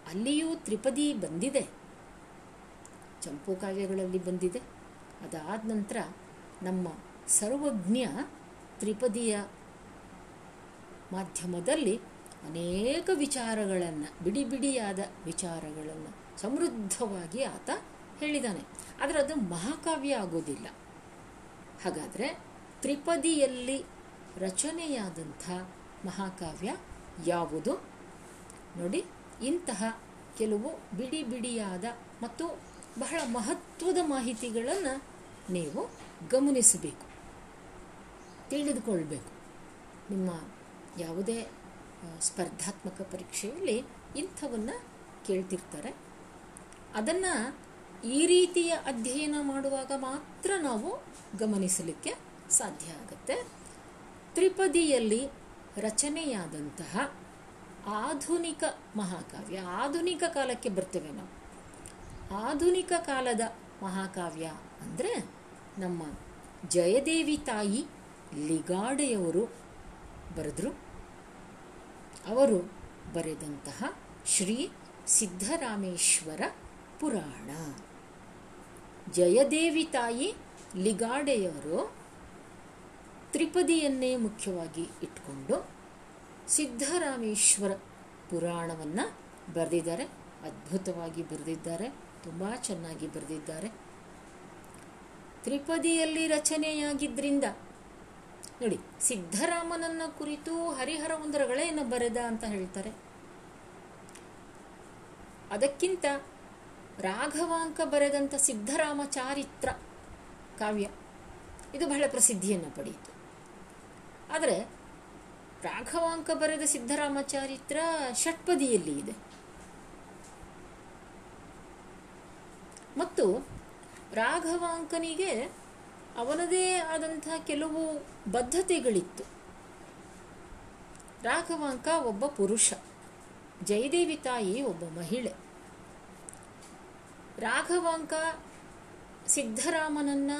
ಅಲ್ಲಿಯೂ ತ್ರಿಪದಿ ಬಂದಿದೆ. ಚಂಪು ಕಾವ್ಯಗಳಲ್ಲಿ ಬಂದಿದೆ. ಅದಾದ ನಂತರ ನಮ್ಮ ಸರ್ವಜ್ಞ ತ್ರಿಪದಿಯ ಮಾಧ್ಯಮದಲ್ಲಿ ಅನೇಕ ವಿಚಾರಗಳನ್ನು ಬಿಡಿ ಬಿಡಿಯಾದ ವಿಚಾರಗಳನ್ನು ಸಮೃದ್ಧವಾಗಿ ಆತ ಹೇಳಿದಾನೆ. ಆದರೆ ಅದು ಮಹಾಕಾವ್ಯ ಆಗೋದಿಲ್ಲ. ಹಾಗಾದರೆ ತ್ರಿಪದಿಯಲ್ಲಿ ರಚನೆಯಾದಂಥ ಮಹಾಕಾವ್ಯ ಯಾವುದು? ನೋಡಿ. ಇಂತಹ ಕೆಲವು ಬಿಡಿ ಬಿಡಿಯಾದ ಮತ್ತು ಬಹಳ ಮಹತ್ವದ ಮಾಹಿತಿಗಳನ್ನು ನೀವು ಗಮನಿಸಬೇಕು. ತಿಳಿದುಕೊಳ್ಬೇಕು. ನಿಮ್ಮ ಯಾವುದೇ ಸ್ಪರ್ಧಾತ್ಮಕ ಪರೀಕ್ಷೆಯಲ್ಲಿ ಇಂಥವನ್ನು ಕೇಳ್ತಿರ್ತಾರೆ. ಅದನ್ನು ಈ ರೀತಿಯ ಅಧ್ಯಯನ ಮಾಡುವಾಗ ಮಾತ್ರ ನಾವು ಗಮನಿಸಲಿಕ್ಕೆ ಸಾಧ್ಯ ಆಗುತ್ತೆ. ತ್ರಿಪದಿಯಲ್ಲಿ ರಚನೆಯಾದಂತಹ ಆಧುನಿಕ ಮಹಾಕಾವ್ಯ, ಆಧುನಿಕ ಕಾಲಕ್ಕೆ ಬರ್ತೇವೆ ನಾವು. ಆಧುನಿಕ ಕಾಲದ ಮಹಾಕಾವ್ಯ ಅಂದರೆ ನಮ್ಮ ಜಯದೇವಿ ತಾಯಿ ಲಿಗಾಡೆಯವರು ಬರೆದರು. ಅವರು ಬರೆದಂತಹ ಶ್ರೀ ಸಿದ್ಧರಾಮೇಶ್ವರ ಪುರಾಣ. ಜಯದೇವಿ ತಾಯಿ ಲಿಗಾಡೆಯವರು ತ್ರಿಪದಿಯನ್ನೇ ಮುಖ್ಯವಾಗಿ ಇಟ್ಕೊಂಡು ಸಿದ್ಧರಾಮೇಶ್ವರ ಪುರಾಣವನ್ನು ಬರೆದಿದ್ದಾರೆ. ಅದ್ಭುತವಾಗಿ ಬರೆದಿದ್ದಾರೆ. ತುಂಬ ಚೆನ್ನಾಗಿ ಬರೆದಿದ್ದಾರೆ. ತ್ರಿಪದಿಯಲ್ಲಿ ರಚನೆಯಾಗಿದ್ದರಿಂದ ನೋಡಿ, ಸಿದ್ಧರಾಮನನ್ನ ಕುರಿತು ಹರಿಹರ ಉಂದರಗಳೇನು ಬರೆದ ಅಂತ ಹೇಳ್ತಾರೆ. ಅದಕ್ಕಿಂತ ರಾಘವಾಂಕ ಬರೆದಂಥ ಸಿದ್ಧರಾಮ ಚಾರಿತ್ರ ಕಾವ್ಯ, ಇದು ಬಹಳ ಪ್ರಸಿದ್ಧಿಯನ್ನು ಪಡೆಯಿತು. ಆದರೆ ರಾಘವಾಂಕ ಬರೆದ ಸಿದ್ಧರಾಮ ಚರಿತ್ರ ಷಟ್ಪದಿಯಲ್ಲಿ ಇದೆ. ಮತ್ತು ರಾಘವಾಂಕನಿಗೆ ಅವನದೇ ಆದಂಥ ಕೆಲವು ಬದ್ಧತೆಗಳಿತ್ತು. ರಾಘವಾಂಕ ಒಬ್ಬ ಪುರುಷ, ಜಯದೇವಿ ತಾಯಿ ಒಬ್ಬ ಮಹಿಳೆ. ರಾಘವಾಂಕ ಸಿದ್ಧರಾಮನನ್ನ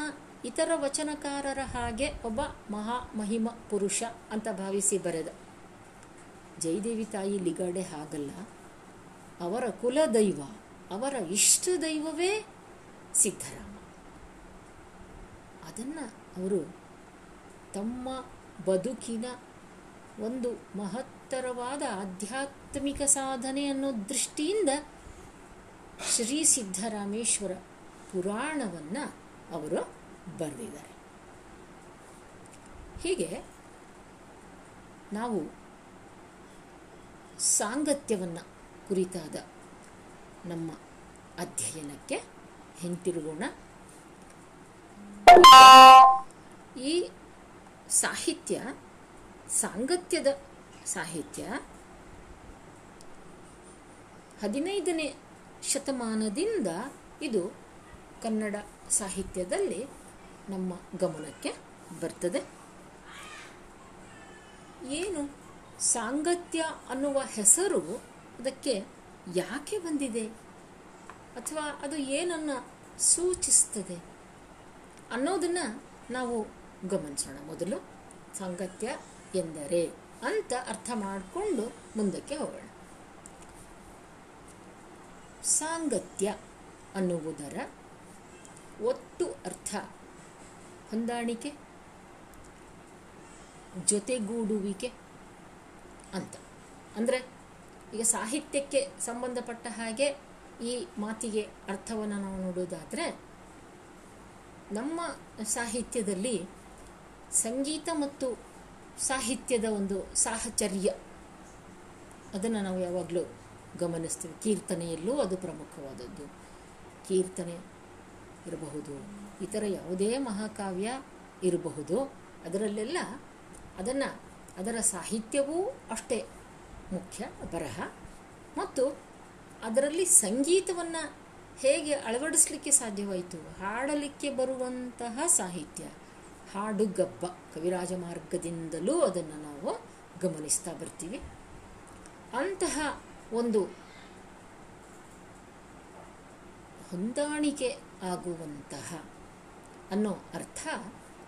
ಇತರ ವಚನಕಾರರ ಹಾಗೆ ಒಬ್ಬ ಮಹಾ ಮಹಿಮ ಪುರುಷ ಅಂತ ಭಾವಿಸಿ ಬರೆದ. ಜಯದೇವಿ ತಾಯಿ ಲಿಗಾಡೆ ಹಾಗಲ್ಲ. ಅವರ ಕುಲದೈವ, ಅವರ ಇಷ್ಟ ದೈವವೇ ಸಿದ್ಧರಾಮ ಅದನ್ನು ಅವರು ತಮ್ಮ ಬದುಕಿನ ಒಂದು ಮಹತ್ತರವಾದ ಆಧ್ಯಾತ್ಮಿಕ ಸಾಧನೆ ಅನ್ನೋ ದೃಷ್ಟಿಯಿಂದ ಶ್ರೀ ಸಿದ್ಧರಾಮೇಶ್ವರ ಪುರಾಣವನ್ನು ಅವರು ಬರೆದಿದ್ದಾರೆ. ಹೀಗೆ ನಾವು ಸಾಂಗತ್ಯವನ್ನು ಕುರಿತಾದ ನಮ್ಮ ಅಧ್ಯಯನಕ್ಕೆ ಹಿಂತಿರುಗೋಣ. ಈ ಸಾಹಿತ್ಯ, ಸಾಂಗತ್ಯದ ಸಾಹಿತ್ಯ ಹದಿನೈದನೇ ಶತಮಾನದಿಂದ ಇದು ಕನ್ನಡ ಸಾಹಿತ್ಯದಲ್ಲಿ ನಮ್ಮ ಗಮನಕ್ಕೆ ಬರ್ತದೆ. ಏನು? ಸಾಂಗತ್ಯ ಅನ್ನುವ ಹೆಸರು ಅದಕ್ಕೆ ಯಾಕೆ ಬಂದಿದೆ? ಅಥವಾ ಅದು ಏನನ್ನು ಸೂಚಿಸ್ತದೆ? ಅನ್ನೋದನ್ನು ನಾವು ಗಮನಿಸೋಣ ಮೊದಲು. ಸಾಂಗತ್ಯ ಎಂದರೆ ಅಂತ ಅರ್ಥ ಮಾಡಿಕೊಂಡು ಮುಂದಕ್ಕೆ ಹೋಗೋಣ. ಸಾಂಗತ್ಯ ಅನ್ನುವುದರ ಒಟ್ಟು ಅರ್ಥ ಹೊಂದಾಣಿಕೆ, ಜೊತೆಗೂಡುವಿಕೆ ಅಂತ. ಅಂದರೆ ಈಗ ಸಾಹಿತ್ಯಕ್ಕೆ ಸಂಬಂಧಪಟ್ಟ ಹಾಗೆ ಈ ಮಾತಿಗೆ ಅರ್ಥವನ್ನು ನಾವು ನೋಡೋದಾದರೆ ನಮ್ಮ ಸಾಹಿತ್ಯದಲ್ಲಿ ಸಂಗೀತ ಮತ್ತು ಸಾಹಿತ್ಯದ ಒಂದು ಸಾಹಚರ್ಯ, ಅದನ್ನು ನಾವು ಯಾವಾಗಲೂ ಗಮನಿಸ್ತೀವಿ. ಕೀರ್ತನೆಯಲ್ಲೂ ಅದು ಪ್ರಮುಖವಾದದ್ದು. ಕೀರ್ತನೆ ಇರಬಹುದು ಇತರ ಯಾವುದೇ ಮಹಾಕಾವ್ಯ ಇರಬಹುದು. ಅದರಲ್ಲೆಲ್ಲ ಅದನ್ನು, ಅದರ ಸಾಹಿತ್ಯವೂ ಅಷ್ಟೇ ಮುಖ್ಯ, ಬರಹ. ಮತ್ತು ಅದರಲ್ಲಿ ಸಂಗೀತವನ್ನು ಹೇಗೆ ಅಳವಡಿಸಲಿಕ್ಕೆ ಸಾಧ್ಯವಾಯಿತು? ಹಾಡಲಿಕ್ಕೆ ಬರುವಂತಹ ಸಾಹಿತ್ಯ, ಹಾಡುಗಬ್ಬ, ಕವಿರಾಜ ಮಾರ್ಗದಿಂದಲೂ ಅದನ್ನು ನಾವು ಗಮನಿಸ್ತಾ ಬರ್ತೀವಿ. ಅಂತಹ ಒಂದು ಹೊಂದಾಣಿಕೆ ಆಗುವಂತಹ ಅನ್ನೋ ಅರ್ಥ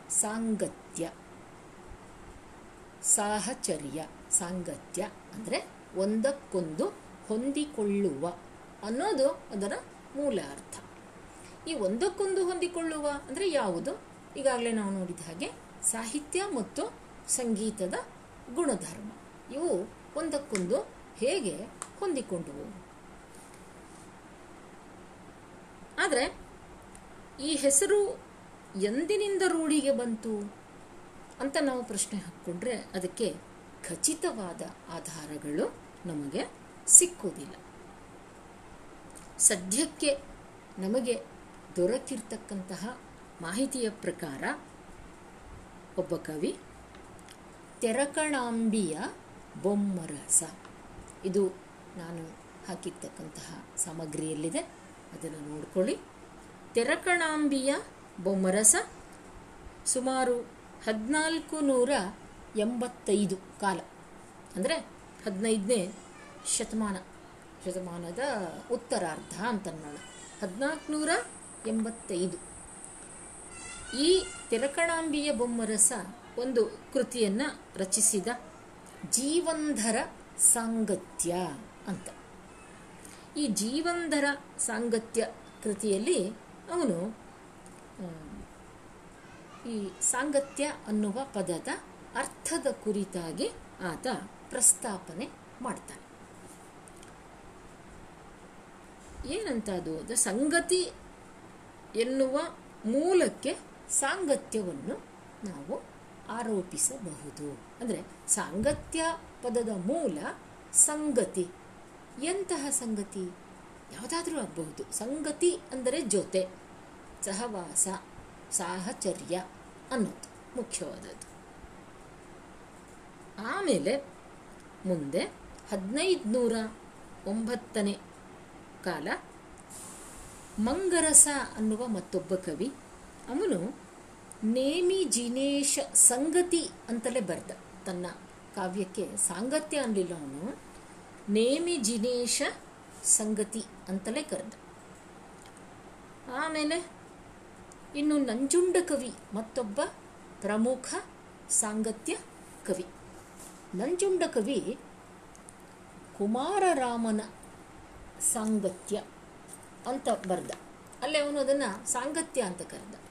ಸಾಂಗತ್ಯ. ಸಾಹಚರ್ಯ, ಸಾಂಗತ್ಯ ಅಂದರೆ ಒಂದಕ್ಕೊಂದು ಹೊಂದಿಕೊಳ್ಳುವ ಅನ್ನೋದು ಅದರ ಮೂಲ ಅರ್ಥ. ಈ ಒಂದಕ್ಕೊಂದು ಹೊಂದಿಕೊಳ್ಳುವ ಅಂದರೆ ಯಾವುದು? ಈಗಾಗಲೇ ನಾವು ನೋಡಿದ ಹಾಗೆ ಸಾಹಿತ್ಯ ಮತ್ತು ಸಂಗೀತದ ಗುಣಧರ್ಮ. ಇವು ಒಂದಕ್ಕೊಂದು ಹೇಗೆ ಹೊಂದಿಕೊಂಡುವು? ಆದರೆ ಈ ಹೆಸರು ಎಂದಿನಿಂದ ರೂಢಿಗೆ ಬಂತು ಅಂತ ನಾವು ಪ್ರಶ್ನೆ ಹಾಕ್ಕೊಂಡ್ರೆ ಅದಕ್ಕೆ ಖಚಿತವಾದ ಆಧಾರಗಳು ನಮಗೆ ಸಿಕ್ಕೋದಿಲ್ಲ. ಸದ್ಯಕ್ಕೆ ನಮಗೆ ದೊರಕಿರ್ತಕ್ಕಂತಹ ಮಾಹಿತಿಯ ಪ್ರಕಾರ ಒಬ್ಬ ಕವಿ, ತೆರಕಣಾಂಬಿಯ ಬೊಮ್ಮರಸ. ಇದು ನಾನು ಹಾಕಿರ್ತಕ್ಕಂತಹ ಸಾಮಗ್ರಿಯಲ್ಲಿದೆ. ಅದನ್ನು ನೋಡ್ಕೊಳ್ಳಿ. ತೆರಕಣಾಂಬಿಯ ಬೊಮ್ಮರಸ, ಸುಮಾರು ಹದಿನಾಲ್ಕು ನೂರ ಎಂಬತ್ತೈದು ಕಾಲ. ಅಂದರೆ ಹದಿನೈದನೇ ಶತಮಾನ, ಶತಮಾನದ ಉತ್ತರಾರ್ಧ ಅಂತನ್ನೋಣ ಹದಿನಾಲ್ಕು ನೂರ ಎಂಬತ್ತೈದು. ಈ ತೆರಕಣಾಂಬಿಯ ಬೊಮ್ಮರಸ ಒಂದು ಕೃತಿಯನ್ನು ರಚಿಸಿದ ಜೀವಂಧರ ಸಾಂಗತ್ಯ ಅಂತ. ಈ ಜೀವಂಧರ ಸಾಂಗತ್ಯ ಕೃತಿಯಲ್ಲಿ ಅವನು ಈ ಸಾಂಗತ್ಯ ಅನ್ನುವ ಪದದ ಅರ್ಥದ ಕುರಿತಾಗಿ ಆತ ಪ್ರಸ್ತಾಪನೆ ಮಾಡ್ತಾನೆ. ಏನಂತ ಅದು ಸಂಗತಿ ಎನ್ನುವ ಮೂಲಕ್ಕೆ ಸಾಂಗತ್ಯವನ್ನು ನಾವು ಆರೋಪಿಸಬಹುದು. ಅಂದರೆ ಸಾಂಗತ್ಯ ಪದದ ಮೂಲ ಸಂಗತಿ. ಎಂತಹ ಸಂಗತಿ? ಯಾವುದಾದ್ರೂ ಆಗಬಹುದು. ಸಂಗತಿ ಅಂದರೆ ಜೊತೆ. ಸಹವಾಸ, ಸಾಹಚರ್ಯ. ಅನ್ನೋದು. ಮುಖ್ಯವಾದದ್ದು. ಆಮೇಲೆ ಮುಂದೆ ಹದಿನೈದು ನೂರ ಒಂಬತ್ತನೇ ಕಾಲ ಮಂಗರಸ ಅನ್ನುವ ಮತ್ತೊಬ್ಬ ಕವಿ. ಅವನು ನೇಮಿ ಜಿನೇಶ ಸಂಗತಿ ಅಂತಲೇ ಬರೆದ. ತನ್ನ ಕಾವ್ಯಕ್ಕೆ ಸಾಂಗತ್ಯ ಅನ್ನಲಿಲ್ಲ ಅವನು. ನೇಮಿ ಜಿನೇಶ ಸಂಗತಿ ಅಂತಲೇ ಕರೆದ. ಆಮೇಲೆ ಇನ್ನು ನಂಜುಂಡ ಕವಿ ಮತ್ತೊಬ್ಬ ಪ್ರಮುಖ ಸಾಂಗತ್ಯ ಕವಿ. ನಂಜುಂಡ ಕವಿ ಕುಮಾರರಾಮನ ಸಾಂಗತ್ಯ ಅಂತ ಬರೆದ. ಅಲ್ಲೇ ಅವನು ಅದನ್ನು ಸಾಂಗತ್ಯ ಅಂತ ಕರೆದ.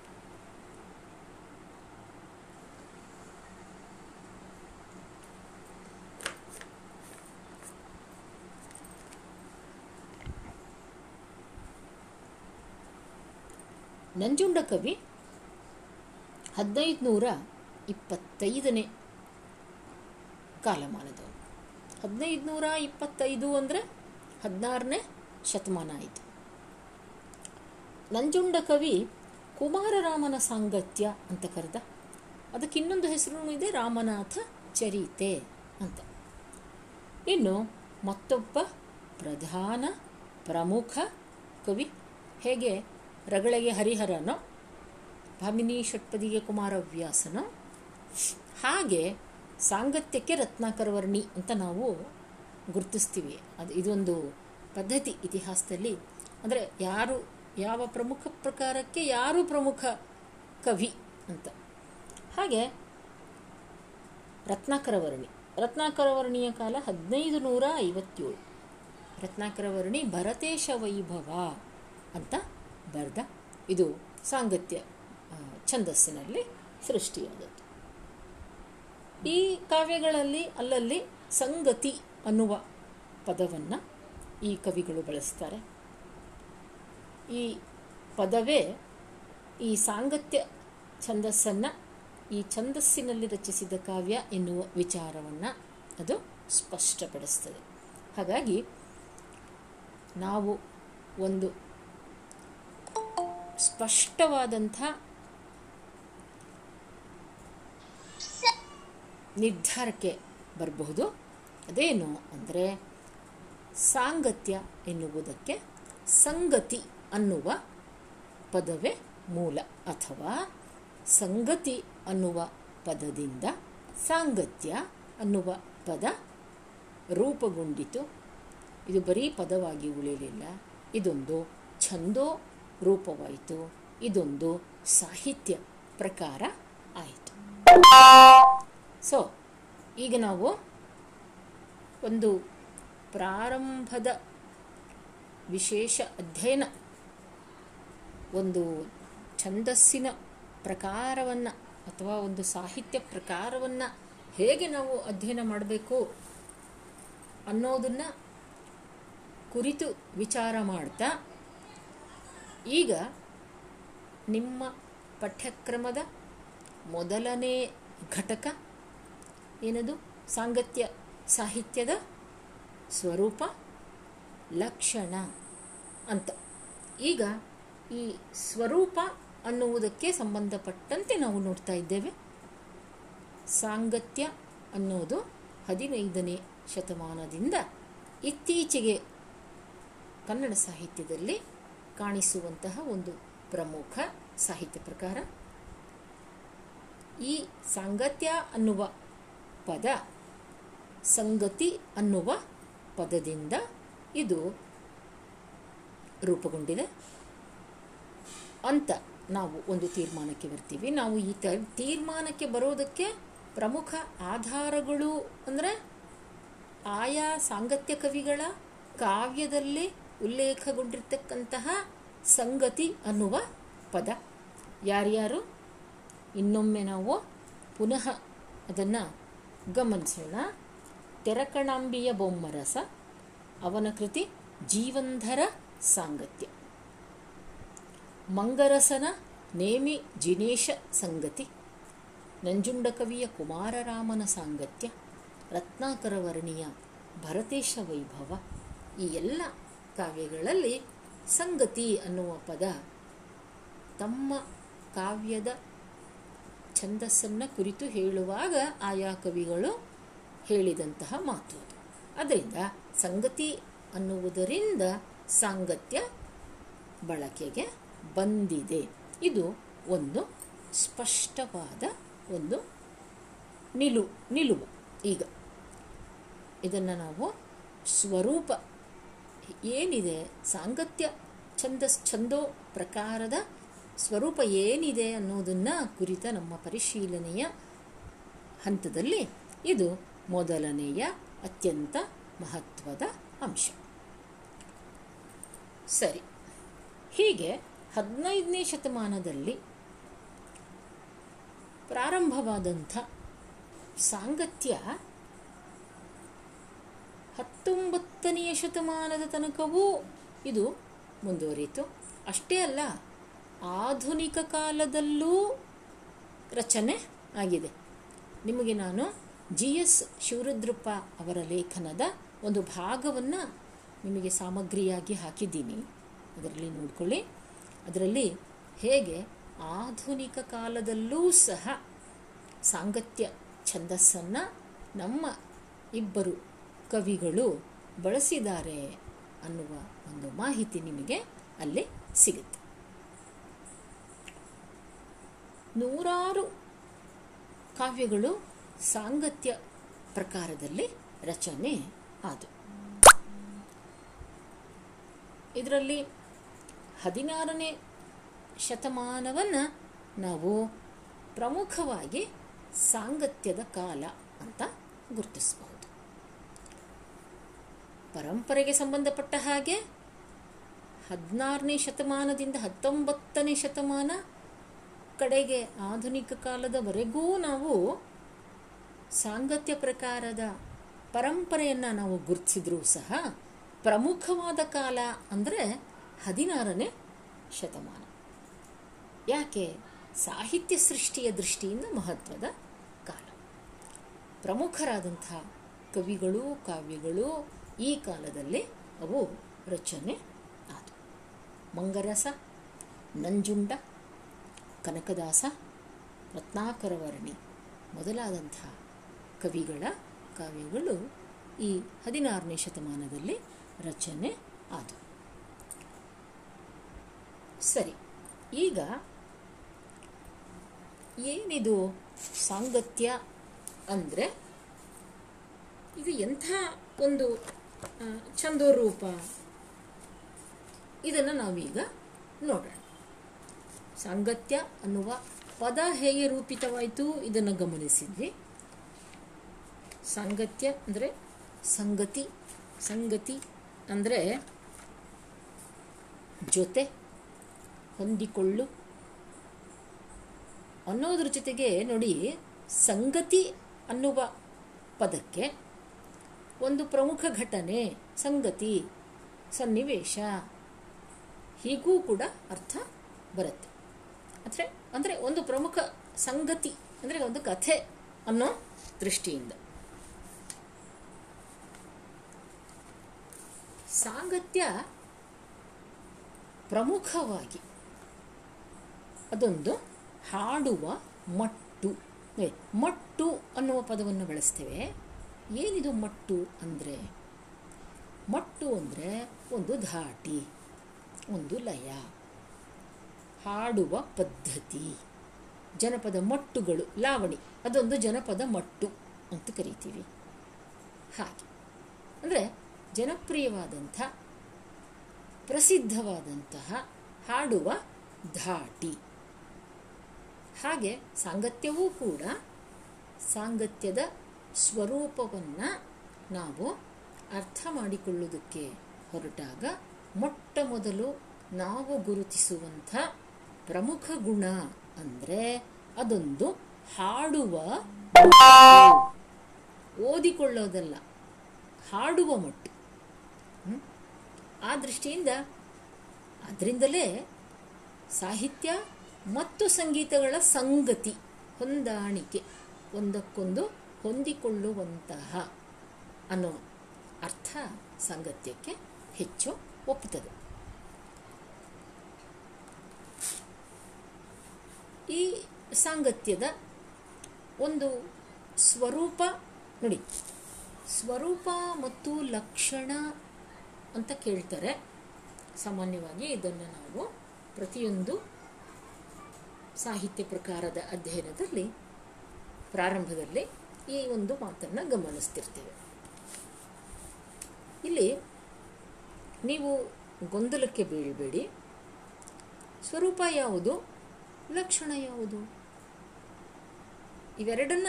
ನಂಜುಂಡ ಕವಿ ಹದಿನೈದು ನೂರ ಇಪ್ಪತ್ತೈದನೇ ಕಾಲಮಾನದವನು ಹದಿನೈದು ನೂರ ಇಪ್ಪತ್ತೈದು ಅಂದರೆ ಹದಿನಾರನೇ ಶತಮಾನ ಆಯಿತು. ನಂಜುಂಡ ಕವಿ ಕುಮಾರರಾಮನ ಸಾಂಗತ್ಯ ಅಂತ ಕರೆದ. ಅದಕ್ಕೆ ಇನ್ನೊಂದು ಹೆಸರು ಇದೆ, ರಾಮನಾಥ ಚರಿತೆ ಅಂತ. ಇನ್ನು ಮತ್ತೊಬ್ಬ ಪ್ರಧಾನ ಪ್ರಮುಖ ಕವಿ ಹೇಗೆ? ರಗಳೆಗೆ ಹರಿಹರನ, ಭಾಮಿನಿ ಷಟ್ಪದಿಗೆ ಕುಮಾರವ್ಯಾಸನ, ಹಾಗೆ ಸಾಂಗತ್ಯಕ್ಕೆ ರತ್ನಾಕರವರ್ಣಿ ಅಂತ ನಾವು ಗುರುತಿಸ್ತೀವಿ. ಅದು ಇದೊಂದು ಪದ್ಧತಿ ಇತಿಹಾಸದಲ್ಲಿ. ಅಂದರೆ ಯಾರು, ಯಾವ ಪ್ರಮುಖ ಪ್ರಕಾರಕ್ಕೆ ಯಾರು ಪ್ರಮುಖ ಕವಿ ಅಂತ. ಹಾಗೆ ರತ್ನಾಕರವರ್ಣಿ. ರತ್ನಾಕರವರ್ಣಿಯ ಕಾಲ ಹದಿನೈದು ನೂರ ಐವತ್ತೇಳು. ರತ್ನಾಕರವರ್ಣಿ ಭರತೇಶ ವೈಭವ ಅಂತ ಬರೆದ. ಇದು ಸಾಂಗತ್ಯ ಛಂದಸ್ಸಿನಲ್ಲಿ ಸೃಷ್ಟಿಯಾದದ್ದು. ಈ ಕಾವ್ಯಗಳಲ್ಲಿ ಅಲ್ಲಲ್ಲಿ ಸಂಗತಿ ಅನ್ನುವ ಪದವನ್ನು ಈ ಕವಿಗಳು ಬಳಸ್ತಾರೆ. ಈ ಪದವೇ ಈ ಸಾಂಗತ್ಯ ಛಂದಸ್ಸನ್ನು ಈ ಛಂದಸ್ಸಿನಲ್ಲಿ ರಚಿಸಿದ ಕಾವ್ಯ ಎನ್ನುವ ವಿಚಾರವನ್ನು ಅದು ಸ್ಪಷ್ಟಪಡಿಸ್ತದೆ. ಹಾಗಾಗಿ ನಾವು ಒಂದು ಸ್ಪಷ್ಟವಾದಂಥ ನಿರ್ಧಾರಕ್ಕೆ ಬರಬಹುದು. ಅದೇನು ಅಂದರೆ ಸಾಂಗತ್ಯ ಎನ್ನುವುದಕ್ಕೆ ಸಂಗತಿ ಅನ್ನುವ ಪದವೇ ಮೂಲ. ಅಥವಾ ಸಂಗತಿ ಅನ್ನುವ ಪದದಿಂದ ಸಾಂಗತ್ಯ ಅನ್ನುವ ಪದ ರೂಪುಗೊಂಡಿತು. ಇದು ಬರೀ ಪದವಾಗಿ ಉಳಿಯಲಿಲ್ಲ ಇದೊಂದು ಛಂದೋ ರೂಪವಾಯಿತು. ಇದೊಂದು ಸಾಹಿತ್ಯ ಪ್ರಕಾರ ಆಯಿತು. ಸೊ ಈಗ ನಾವು ಒಂದು ಪ್ರಾರಂಭದ ವಿಶೇಷ ಅಧ್ಯಯನ, ಒಂದು ಛಂದಸ್ಸಿನ ಪ್ರಕಾರವನ್ನು ಅಥವಾ ಒಂದು ಸಾಹಿತ್ಯ ಪ್ರಕಾರವನ್ನು ಹೇಗೆ ನಾವು ಅಧ್ಯಯನ ಮಾಡಬೇಕು ಅನ್ನೋದನ್ನು ಕುರಿತು ವಿಚಾರ ಮಾಡ್ತಾ ಈಗ ನಿಮ್ಮ ಪಠ್ಯಕ್ರಮದ ಮೊದಲನೇ ಘಟಕ ಏನದು? ಸಾಂಗತ್ಯ, ಸಾಹಿತ್ಯದ ಸ್ವರೂಪ ಲಕ್ಷಣ ಅಂತ. ಈಗ ಈ ಸ್ವರೂಪ ಅನ್ನುವುದಕ್ಕೆ ಸಂಬಂಧಪಟ್ಟಂತೆ ನಾವು ನೋಡ್ತಾ ಇದ್ದೇವೆ. ಸಾಂಗತ್ಯ ಅನ್ನೋದು ಹದಿನೈದನೇ ಶತಮಾನದಿಂದ ಇತ್ತೀಚೆಗೆ ಕನ್ನಡ ಸಾಹಿತ್ಯದಲ್ಲಿ ಕಾಣಿಸುವಂತಹ ಒಂದು ಪ್ರಮುಖ ಸಾಹಿತ್ಯ ಪ್ರಕಾರ ಈ ಸಾಂಗತ್ಯ ಅನ್ನುವ ಪದ, ಸಂಗತಿ ಅನ್ನುವ ಪದದಿಂದ ಇದು ರೂಪುಗೊಂಡಿದೆ. ಅಂತ ನಾವು ಒಂದು ತೀರ್ಮಾನಕ್ಕೆ ಬರ್ತೀವಿ. ನಾವು ಈ ತೀರ್ಮಾನಕ್ಕೆ ಬರೋದಕ್ಕೆ ಪ್ರಮುಖ ಆಧಾರಗಳು ಅಂದರೆ ಆಯಾ ಸಾಂಗತ್ಯ ಕವಿಗಳ ಕಾವ್ಯದಲ್ಲಿ ಉಲ್ಲೇಖಗೊಂಡಿರ್ತಕ್ಕಂತಹ ಸಂಗತಿ ಅನ್ನುವ ಪದ. ಯಾರ್ಯಾರು? ಇನ್ನೊಮ್ಮೆ ನಾವು ಪುನಃ ಅದನ್ನು ಗಮನಿಸೋಣ. ತೆರಕಣಾಂಬಿಯ ಬೊಮ್ಮರಸ, ಅವನ ಕೃತಿ ಜೀವಂಧರ ಸಾಂಗತ್ಯ. ಮಂಗರಸನ ನೇಮಿ ಜಿನೇಶ ಸಂಗತಿ, ನಂಜುಂಡಕವಿಯ ಕುಮಾರರಾಮನ ಸಾಂಗತ್ಯ, ರತ್ನಾಕರವರ್ಣಿಯ ಭರತೇಶ ವೈಭವ, ಈ ಎಲ್ಲ ಕಾವ್ಯಗಳಲ್ಲಿ ಸಂಗತಿ ಅನ್ನುವ ಪದ ತಮ್ಮ ಕಾವ್ಯದ ಛಂದಸ್ಸನ್ನು ಕುರಿತು ಹೇಳುವಾಗ ಆಯಾ ಕವಿಗಳು ಹೇಳಿದಂತಹ ಮಾತು ಅದು. ಅದರಿಂದ ಸಂಗತಿ ಅನ್ನುವುದರಿಂದ ಸಾಂಗತ್ಯ ಬಳಕೆಗೆ ಬಂದಿದೆ. ಇದು ಒಂದು ಸ್ಪಷ್ಟವಾದ ಒಂದು ನಿಲು ನಿಲುವು. ಈಗ ಇದನ್ನು ನಾವು ಸ್ವರೂಪ ಏನಿದೆ? ಸಾಂಗತ್ಯ ಛಂದಸ್ ಛಂದೋ ಪ್ರಕಾರದ ಸ್ವರೂಪ ಏನಿದೆ ಅನ್ನೋದನ್ನು ಕುರಿತ ನಮ್ಮ ಪರಿಶೀಲನೆಯ ಹಂತದಲ್ಲಿ ಇದು ಮೊದಲನೆಯ ಅತ್ಯಂತ ಮಹತ್ವದ ಅಂಶ. ಸರಿ. ಹೀಗೆ ಹದಿನೈದನೇ ಶತಮಾನದಲ್ಲಿ ಪ್ರಾರಂಭವಾದಂಥ ಸಾಂಗತ್ಯ ಹತ್ತೊಂಬತ್ತನೆಯ ಶತಮಾನದ ತನಕವೂ ಇದು ಮುಂದುವರಿಯಿತು. ಅಷ್ಟೇ ಅಲ್ಲ, ಆಧುನಿಕ ಕಾಲದಲ್ಲೂ ರಚನೆ ಆಗಿದೆ. ನಿಮಗೆ ನಾನು ಜಿ ಎಸ್ ಶಿವರುದ್ರಪ್ಪ ಅವರ ಲೇಖನದ ಒಂದು ಭಾಗವನ್ನು ನಿಮಗೆ ಸಾಮಗ್ರಿಯಾಗಿ ಹಾಕಿದ್ದೀನಿ. ಅದರಲ್ಲಿ ನೋಡ್ಕೊಳ್ಳಿ. ಅದರಲ್ಲಿ ಹೇಗೆ ಆಧುನಿಕ ಕಾಲದಲ್ಲೂ ಸಹ ಸಾಂಗತ್ಯ ಛಂದಸ್ಸನ್ನು ನಮ್ಮ ಇಬ್ಬರು ಕವಿಗಳು ಬಳಸಿದ್ದಾರೆ ಅನ್ನುವ ಒಂದು ಮಾಹಿತಿ ನಿಮಗೆ ಅಲ್ಲಿ ಸಿಗುತ್ತೆ. ನೂರಾರು ಕಾವ್ಯಗಳು ಸಾಂಗತ್ಯ ಪ್ರಕಾರದಲ್ಲಿ ರಚನೆ ಆದವು ಇದರಲ್ಲಿ ಹದಿನಾರನೇ ಶತಮಾನವನ್ನು ನಾವು ಪ್ರಮುಖವಾಗಿ ಸಾಂಗತ್ಯದ ಕಾಲ ಅಂತ ಗುರುತಿಸಬಹುದು. ಪರಂಪರೆಗೆ ಸಂಬಂಧಪಟ್ಟ ಹಾಗೆ ಹದಿನಾರನೇ ಶತಮಾನದಿಂದ ಹತ್ತೊಂಬತ್ತನೇ ಶತಮಾನ ಕಡೆಗೆ ಆಧುನಿಕ ಕಾಲದವರೆಗೂ ನಾವು ಸಾಂಗತ್ಯ ಪ್ರಕಾರದ ಪರಂಪರೆಯನ್ನು ನಾವು ಗುರುತಿಸಿದ್ರೂ ಸಹ ಪ್ರಮುಖವಾದ ಕಾಲ ಅಂದರೆ ಹದಿನಾರನೇ ಶತಮಾನ. ಯಾಕೆ? ಸಾಹಿತ್ಯ ಸೃಷ್ಟಿಯ ದೃಷ್ಟಿಯಿಂದ ಮಹತ್ವದ ಕಾಲ. ಪ್ರಮುಖರಾದಂಥ ಕವಿಗಳು, ಕಾವ್ಯಗಳು ಈ ಕಾಲದಲ್ಲಿ ಅವು ರಚನೆ ಆದವು ಮಂಗರಸ, ನಂಜುಂಡ, ಕನಕದಾಸ, ರತ್ನಾಕರವರ್ಣಿ ಮೊದಲಾದಂಥ ಕವಿಗಳ ಕಾವ್ಯಗಳು ಈ ಹದಿನಾರನೇ ಶತಮಾನದಲ್ಲಿ ರಚನೆ ಆದವು ಸರಿ, ಈಗ ಏನಿದು ಸಾಂಗತ್ಯ ಅಂದರೆ ಇದು ಎಂಥ ಒಂದು ಛಂದೋರೂಪ ಇದನ್ನು ನಾವೀಗ ನೋಡೋಣ. ಸಾಂಗತ್ಯ ಅನ್ನುವ ಪದ ಹೇಗೆ ರೂಪಿತವಾಯಿತು ಇದನ್ನು ಗಮನಿಸಿದ್ವಿ. ಸಾಂಗತ್ಯ ಅಂದರೆ ಸಂಗತಿ ಸಂಗತಿ ಅಂದರೆ ಜೊತೆ, ಹೊಂದಿಕೊಳ್ಳು. ಅನ್ನೋದ್ರ ಜೊತೆಗೆ ನೋಡಿ ಸಂಗತಿ ಅನ್ನುವ ಪದಕ್ಕೆ ಒಂದು ಪ್ರಮುಖ ಘಟನೆ, ಸಂಗತಿ, ಸನ್ನಿವೇಶ, ಹೀಗೂ ಕೂಡ ಅರ್ಥ ಬರುತ್ತೆ. ಅಂದರೆ ಅಂದರೆ ಒಂದು ಪ್ರಮುಖ ಸಂಗತಿ, ಅಂದರೆ ಒಂದು ಕಥೆ ಅನ್ನೋ ದೃಷ್ಟಿಯಿಂದ. ಸಾಂಗತ್ಯ ಪ್ರಮುಖವಾಗಿ ಅದೊಂದು ಹಾಡುವ ಮಟ್ಟು ಮಟ್ಟು ಅನ್ನುವ ಪದವನ್ನು ಬಳಸ್ತೇವೆ. ಏನಿದು ಮಟ್ಟು ಅಂದರೆ? ಮಟ್ಟು ಅಂದರೆ ಒಂದು ಧಾಟಿ ಒಂದು ಲಯ. ಹಾಡುವ ಪದ್ಧತಿ. ಜನಪದ ಮಟ್ಟುಗಳು, ಲಾವಣಿ, ಅದೊಂದು ಜನಪದ ಮಟ್ಟು ಅಂತ ಕರಿತೀವಿ. ಹಾಗೆ. ಅಂದರೆ ಜನಪ್ರಿಯವಾದಂಥ, ಪ್ರಸಿದ್ಧವಾದಂತಹ ಹಾಡುವ ಧಾಟಿ ಹಾಗೆ ಸಾಂಗತ್ಯವೂ ಕೂಡ ಸಾಂಗತ್ಯದ ಸ್ವರೂಪವನ್ನು ನಾವು ಅರ್ಥ ಮಾಡಿಕೊಳ್ಳುವುದಕ್ಕೆ ಹೊರಟಾಗ ಮೊಟ್ಟ ಮೊದಲು ನಾವು ಗುರುತಿಸುವಂಥ ಪ್ರಮುಖ ಗುಣ ಅಂದರೆ ಅದೊಂದು ಹಾಡುವ ಓದಿಕೊಳ್ಳೋದಲ್ಲ, ಹಾಡುವ ಮಟ್ಟು. ಆ ದೃಷ್ಟಿಯಿಂದ ಅದರಿಂದಲೇ ಸಾಹಿತ್ಯ ಮತ್ತು ಸಂಗೀತಗಳ ಸಂಗತಿ ಹೊಂದಾಣಿಕೆ, ಒಂದಕ್ಕೊಂದು ಹೊಂದಿಕೊಳ್ಳುವಂತಹ ಅನ್ನೋ ಅರ್ಥ ಸಾಂಗತ್ಯಕ್ಕೆ ಹೆಚ್ಚು ಒಪ್ಪುತ್ತದೆ. ಈ ಸಾಂಗತ್ಯದ ಒಂದು ಸ್ವರೂಪ ನೋಡಿ, ಸ್ವರೂಪ ಮತ್ತು ಲಕ್ಷಣ ಅಂತ ಕೇಳ್ತಾರೆ. ಸಾಮಾನ್ಯವಾಗಿ ಇದನ್ನು ನಾವು ಪ್ರತಿಯೊಂದು ಸಾಹಿತ್ಯ ಪ್ರಕಾರದ ಅಧ್ಯಯನದಲ್ಲಿ, ಪ್ರಾರಂಭದಲ್ಲಿ ಈ ಒಂದು ಮಾತನ್ನು ಗಮನಿಸ್ತಿರ್ತೀವಿ. ಇಲ್ಲಿ ನೀವು ಗೊಂದಲಕ್ಕೆ ಬೀಳಬೇಡಿ. ಸ್ವರೂಪ ಯಾವುದು? ಲಕ್ಷಣ ಯಾವುದು? ಇವೆರಡನ್ನ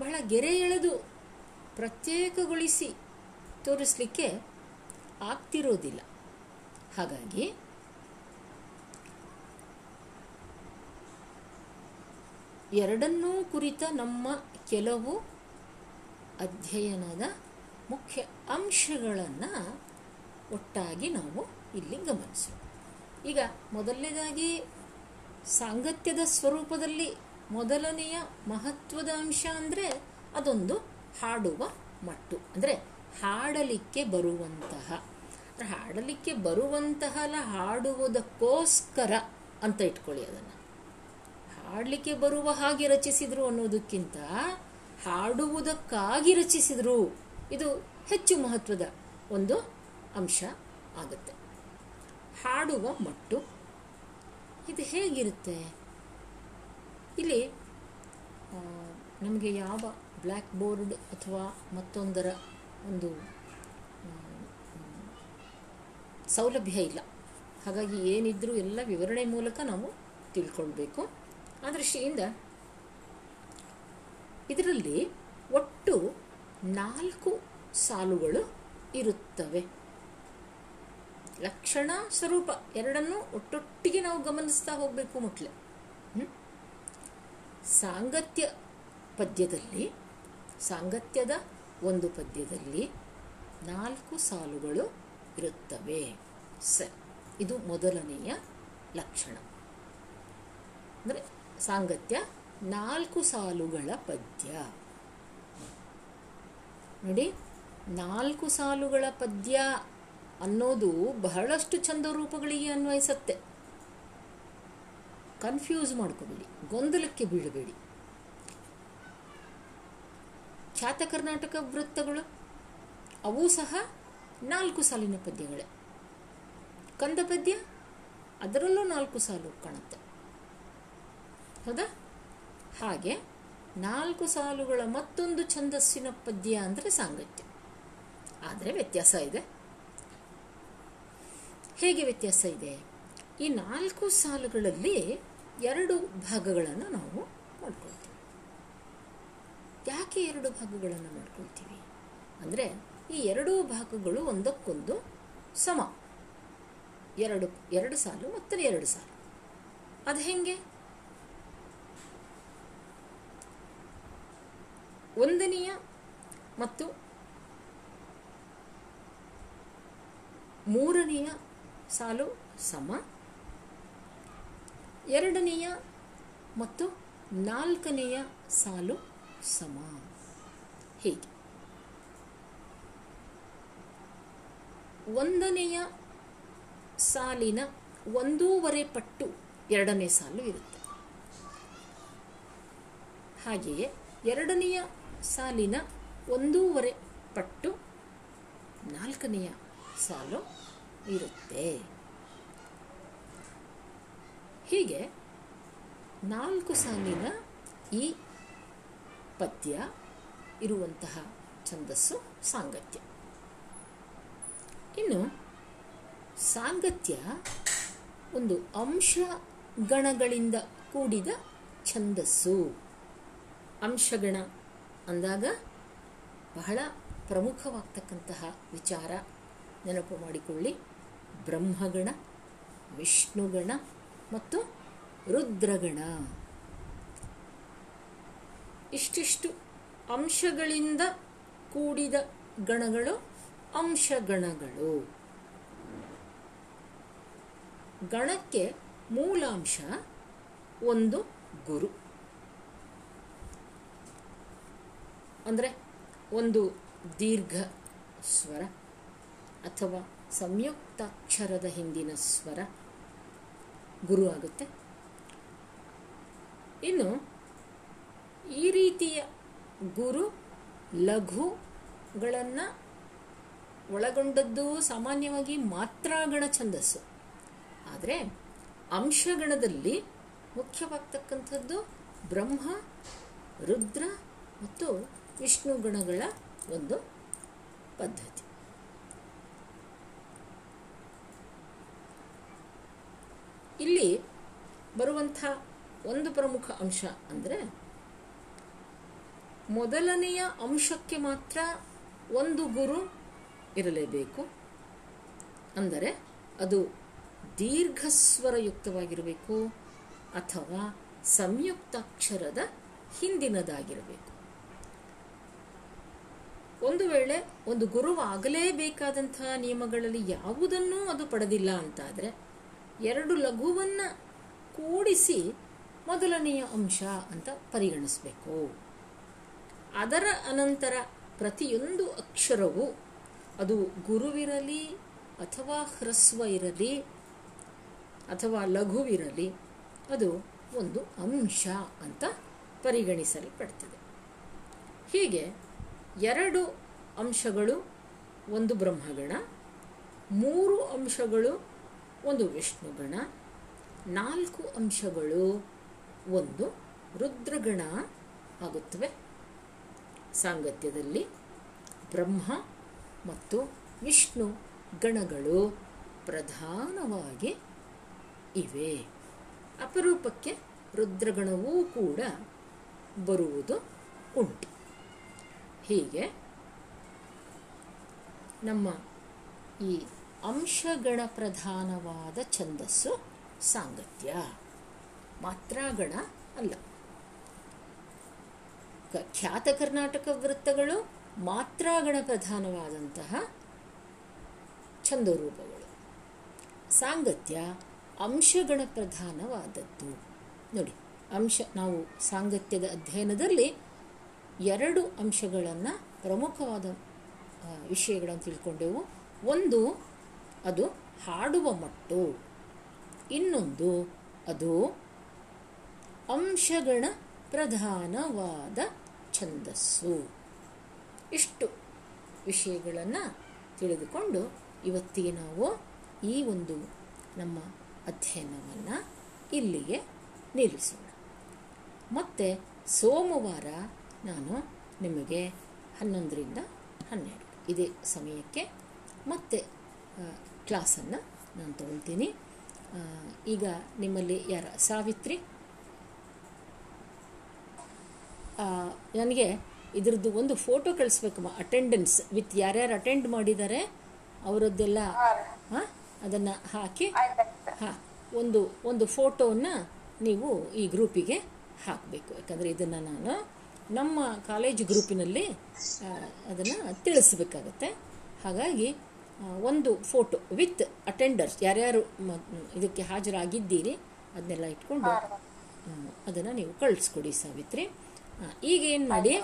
ಬಹಳ ಗೆರೆ ಎಳೆದು ಪ್ರತ್ಯೇಕಗೊಳಿಸಿ ತೋರಿಸಲಿಕ್ಕೆ ಆಗ್ತಿರೋದಿಲ್ಲ. ಹಾಗಾಗಿ ಎರಡನ್ನೂ ಕುರಿತ ನಮ್ಮ ಕೆಲವು ಅಧ್ಯಯನದ ಮುಖ್ಯ ಅಂಶಗಳನ್ನು ಒಟ್ಟಾಗಿ ನಾವು ಇಲ್ಲಿ ಗಮನಿಸೋಣ. ಈಗ ಮೊದಲನೇದಾಗಿ ಸಾಂಗತ್ಯದ ಸ್ವರೂಪದಲ್ಲಿ ಮೊದಲನೆಯ ಮಹತ್ವದ ಅಂಶ ಅಂದರೆ ಅದೊಂದು ಹಾಡುವ ಮಟ್ಟು. ಅಂದರೆ ಹಾಡಲಿಕ್ಕೆ ಬರುವಂತಹ ಹಾಡಲಿಕ್ಕೆ ಬರುವಂತಹ ಹಾಡುವುದಕ್ಕೋಸ್ಕರ ಅಂತ ಇಟ್ಕೊಳ್ಳಿ ಅದನ್ನು. ಹಾಡಲಿಕ್ಕೆ ಬರುವ ಹಾಗೆ ರಚಿಸಿದ್ರು ಅನ್ನೋದಕ್ಕಿಂತ ಹಾಡುವುದಕ್ಕಾಗಿ ರಚಿಸಿದ್ರು. ಇದು ಹೆಚ್ಚು ಮಹತ್ವದ ಒಂದು ಅಂಶ ಆಗುತ್ತೆ. ಹಾಡುವ ಮಟ್ಟು, ಇದು ಹೇಗಿರುತ್ತೆ? ಇಲ್ಲಿ ನಮಗೆ ಯಾವ ಬ್ಲ್ಯಾಕ್ ಬೋರ್ಡ್ ಅಥವಾ ಮತ್ತೊಂದರ ಒಂದು ಸೌಲಭ್ಯ ಇಲ್ಲ. ಹಾಗಾಗಿ ಏನಿದ್ರೂ ಎಲ್ಲ ವಿವರಣೆ ಮೂಲಕ ನಾವು ತಿಳ್ಕೊಳ್ಬೇಕು. ಆ ದೃಷ್ಟಿಯಿಂದ ಇದರಲ್ಲಿ ಒಟ್ಟು ನಾಲ್ಕು ಸಾಲುಗಳು ಇರುತ್ತವೆ. ಲಕ್ಷಣ ಸ್ವರೂಪ ಎರಡನ್ನೂ ಒಟ್ಟೊಟ್ಟಿಗೆ ನಾವು ಗಮನಿಸ್ತಾ ಹೋಗಬೇಕು ಮುಟ್ಲೆ. ಸಾಂಗತ್ಯ ಪದ್ಯದಲ್ಲಿ, ಸಾಂಗತ್ಯದ ಒಂದು ಪದ್ಯದಲ್ಲಿ ನಾಲ್ಕು ಸಾಲುಗಳು ಇರುತ್ತವೆ. ಸರಿ ಇದು ಮೊದಲನೆಯ ಲಕ್ಷಣ. ಅಂದರೆ ಸಾಂಗತ್ಯ, ನಾಲ್ಕು ಸಾಲುಗಳ ಪದ್ಯ. ನೋಡಿ, ನಾಲ್ಕು ಸಾಲುಗಳ ಪದ್ಯ ಅನ್ನೋದು ಬಹಳಷ್ಟು ಚಂದ ರೂಪಗಳಿಗೆ ಅನ್ವಯಿಸತ್ತೆ. ಕನ್ಫ್ಯೂಸ್ ಮಾಡ್ಕೋಬೇಡಿ, ಗೊಂದಲಕ್ಕೆ ಬೀಳಬೇಡಿ. ಖ್ಯಾತ ಕರ್ನಾಟಕ ವೃತ್ತಗಳು, ಅವು ಸಹ ನಾಲ್ಕು ಸಾಲಿನ ಪದ್ಯಗಳೇ. ಕಂದ ಪದ್ಯ, ಅದರಲ್ಲೂ ನಾಲ್ಕು ಸಾಲು ಕಾಣುತ್ತೆ. ಹೌದಾ ಹಾಗೆ ನಾಲ್ಕು ಸಾಲುಗಳ ಮತ್ತೊಂದು ಛಂದಸ್ಸಿನ ಪದ್ಯ ಅಂದರೆ ಸಾಂಗತ್ಯ. ಆದರೆ ವ್ಯತ್ಯಾಸ ಇದೆ. ಹೇಗೆ ವ್ಯತ್ಯಾಸ ಇದೆ? ಈ ನಾಲ್ಕು ಸಾಲುಗಳಲ್ಲಿ ಎರಡು ಭಾಗಗಳನ್ನು ನಾವು ಮಾಡ್ಕೊಳ್ತೀವಿ ಯಾಕೆ ಎರಡು ಭಾಗಗಳನ್ನು ಮಾಡ್ಕೊಳ್ತೀವಿ ಅಂದರೆ ಈ ಎರಡೂ ಭಾಗಗಳು ಒಂದಕ್ಕೊಂದು ಸಮ. ಎರಡು ಎರಡು ಸಾಲು ಮತ್ತು ಎರಡು ಸಾಲು. ಅದು ಹೆಂಗೆ? ಒಂದನೆಯ ಮತ್ತು ಮೂರನೆಯ ಸಾಲು ಸಮ. ಎರಡನೆಯ ಮತ್ತು ನಾಲ್ಕನೆಯ ಸಾಲು ಸಮ. ಹೀಗೆ. ಒಂದನೆಯ ಸಾಲಿನ ಒಂದೂವರೆ ಪಟ್ಟು ಎರಡನೇ ಸಾಲು ಇರುತ್ತೆ. ಹಾಗೆಯೇ ಎರಡನೆಯ ಸಾಲಿನ ಒಂದೂವರೆ ಪಟ್ಟು ನಾಲ್ಕನೆಯ ಸಾಲು ಇರುತ್ತೆ. ಹೀಗೆ ನಾಲ್ಕು ಸಾಲಿನ ಈ ಪದ್ಯ ಇರುವಂತಹ ಛಂದಸ್ಸು ಸಾಂಗತ್ಯ. ಇನ್ನು ಸಾಂಗತ್ಯ ಒಂದು ಅಂಶ ಗಣಗಳಿಂದ ಕೂಡಿದ ಛಂದಸ್ಸು. ಅಂಶಗಣ ಅಂದಾಗ ಬಹಳ ಪ್ರಮುಖವಾಗ್ತಕ್ಕಂತಹ ವಿಚಾರ ನೆನಪು ಮಾಡಿಕೊಳ್ಳಿ. ಬ್ರಹ್ಮಗಣ, ವಿಷ್ಣುಗಣ ಮತ್ತು ರುದ್ರಗಣ. ಇಷ್ಟಿಷ್ಟು ಅಂಶಗಳಿಂದ ಕೂಡಿದ ಗಣಗಳು ಅಂಶಗಣಗಳು. ಗಣಕ್ಕೆ ಮೂಲಾಂಶ, ಒಂದು ಗುರು. ಅಂದರೆ ಒಂದು ದೀರ್ಘ ಸ್ವರ ಅಥವಾ ಸಂಯುಕ್ತಾಕ್ಷರದ ಹಿಂದಿನ ಸ್ವರ ಗುರು ಆಗುತ್ತೆ. ಇನ್ನು ಈ ರೀತಿಯ ಗುರು ಲಘುಗಳನ್ನು ಒಳಗೊಂಡದ್ದು ಸಾಮಾನ್ಯವಾಗಿ ಮಾತ್ರಾಗಣ ಛಂದಸ್ಸು. ಆದರೆ ಅಂಶಗಣದಲ್ಲಿ ಮುಖ್ಯವಾಗ್ತಕ್ಕಂಥದ್ದು ಬ್ರಹ್ಮ, ರುದ್ರ ಮತ್ತು ವಿಷ್ಣು ಗುಣಗಳ ಒಂದು ಪದ್ಧತಿ. ಇಲ್ಲಿ ಬರುವಂಥ ಒಂದು ಪ್ರಮುಖ ಅಂಶ ಅಂದರೆ ಮೊದಲನೆಯ ಅಂಶಕ್ಕೆ ಮಾತ್ರ ಒಂದು ಗುರು ಇರಲೇಬೇಕು. ಅಂದರೆ ಅದು ದೀರ್ಘಸ್ವರಯುಕ್ತವಾಗಿರಬೇಕು ಅಥವಾ ಸಂಯುಕ್ತಾಕ್ಷರದ ಹಿಂದಿನದಾಗಿರಬೇಕು. ಒಂದು ವೇಳೆ ಒಂದು ಗುರುವಾಗಲೇಬೇಕಾದಂತಹ ನಿಯಮಗಳಲ್ಲಿ ಯಾವುದನ್ನೂ ಅದು ಪಡೆದಿಲ್ಲ ಅಂತಾದರೆ ಎರಡು ಲಘುವನ್ನು ಕೂಡಿಸಿ ಮೊದಲನೆಯ ಅಂಶ ಅಂತ ಪರಿಗಣಿಸಬೇಕು. ಅದರ ಅನಂತರ ಪ್ರತಿಯೊಂದು ಅಕ್ಷರವು ಅದು ಗುರುವಿರಲಿ ಅಥವಾ ಹ್ರಸ್ವ ಇರಲಿ ಅಥವಾ ಲಘುವಿರಲಿ ಅದು ಒಂದು ಅಂಶ ಅಂತ ಪರಿಗಣಿಸಲ್ಪಡ್ತದೆ. ಹೀಗೆ ಎರಡು ಅಂಶಗಳು ಒಂದು ಬ್ರಹ್ಮಗಣ, ಮೂರು ಅಂಶಗಳು ಒಂದು ವಿಷ್ಣುಗಣ, ನಾಲ್ಕು ಅಂಶಗಳು ಒಂದು ರುದ್ರಗಣ ಆಗುತ್ತವೆ. ಸಾಂಗತ್ಯದಲ್ಲಿ ಬ್ರಹ್ಮ ಮತ್ತು ವಿಷ್ಣು ಗಣಗಳು ಪ್ರಧಾನವಾಗಿ ಇವೆ. ಅಪರೂಪಕ್ಕೆ ರುದ್ರಗಣವೂ ಕೂಡ ಬರುವುದು ಉಂಟು. ಹೀಗೆ ನಮ್ಮ ಈ ಅಂಶಗಣ ಪ್ರಧಾನವಾದ ಛಂದಸ್ಸು ಸಾಂಗತ್ಯ. ಮಾತ್ರಾಗಣ ಅಲ್ಲ. ಖ್ಯಾತ ಕರ್ನಾಟಕ ವೃತ್ತಗಳು ಮಾತ್ರಾಗಣ ಪ್ರಧಾನವಾದಂತಹ ಛಂದೋರೂಪಗಳು. ಸಾಂಗತ್ಯ ಅಂಶಗಣ ಪ್ರಧಾನವಾದದ್ದು. ನೋಡಿ, ಅಂಶ ನಾವು ಸಾಂಗತ್ಯದ ಅಧ್ಯಯನದಲ್ಲಿ ಎರಡು ಅಂಶಗಳನ್ನು ಪ್ರಮುಖವಾದ ವಿಷಯಗಳನ್ನು ತಿಳ್ಕೊಂಡೆವು. ಒಂದು, ಅದು ಹಾಡುವ ಮಟ್ಟು. ಇನ್ನೊಂದು, ಅದು ಅಂಶಗಳ ಪ್ರಧಾನವಾದ ಛಂದಸ್ಸು. ಇಷ್ಟು ವಿಷಯಗಳನ್ನು ತಿಳಿದುಕೊಂಡು ಇವತ್ತಿಗೆ ನಾವು ಈ ಒಂದು ನಮ್ಮ ಅಧ್ಯಯನವನ್ನು ಇಲ್ಲಿಗೆ ನಿಲ್ಲಿಸೋಣ. ಮತ್ತು ಸೋಮವಾರ ನಾನು ನಿಮಗೆ ಹನ್ನೊಂದರಿಂದ ಹನ್ನೆರಡು. ಇದೇ ಸಮಯಕ್ಕೆ ಮತ್ತೆ ಕ್ಲಾಸನ್ನು ನಾನು ತಗೊಳ್ತೀನಿ. ಈಗ ನಿಮ್ಮಲ್ಲಿ ಯಾರ, ಸಾವಿತ್ರಿ? ನನಗೆ ಇದರದ್ದು ಒಂದು ಫೋಟೋ ಕಳಿಸ್ಬೇಕಮ್ಮ ಅಟೆಂಡೆನ್ಸ್ ವಿತ್ ಯಾರ್ಯಾರು ಅಟೆಂಡ್ ಮಾಡಿದ್ದಾರೆ ಅವರದ್ದೆಲ್ಲ ಹಾಂ ಅದನ್ನು ಹಾಕಿ, ಹಾಂ, ಒಂದು ಒಂದು ಫೋಟೋವನ್ನು ನೀವು ಈ ಗ್ರೂಪಿಗೆ ಹಾಕಬೇಕು. ಯಾಕಂದರೆ ಇದನ್ನು ನಾನು ನಮ್ಮ ಕಾಲೇಜ್ ಗ್ರೂಪಿನಲ್ಲಿ ಅದನ್ನು ತಿಳಿಸ್ಬೇಕಾಗತ್ತೆ. ಹಾಗಾಗಿ ಒಂದು ಫೋಟೋ ವಿತ್ ಅಟೆಂಡರ್ಸ್, ಯಾರ್ಯಾರು ಇದಕ್ಕೆ ಹಾಜರಾಗಿದ್ದೀರಿ, ಅದನ್ನೆಲ್ಲ ಇಟ್ಕೊಂಡು ಅದನ್ನು ನೀವು ಕಳಿಸ್ಕೊಡಿ ಸಾವಿತ್ರಿ. ಈಗ ಏನು ಮಾಡಿ,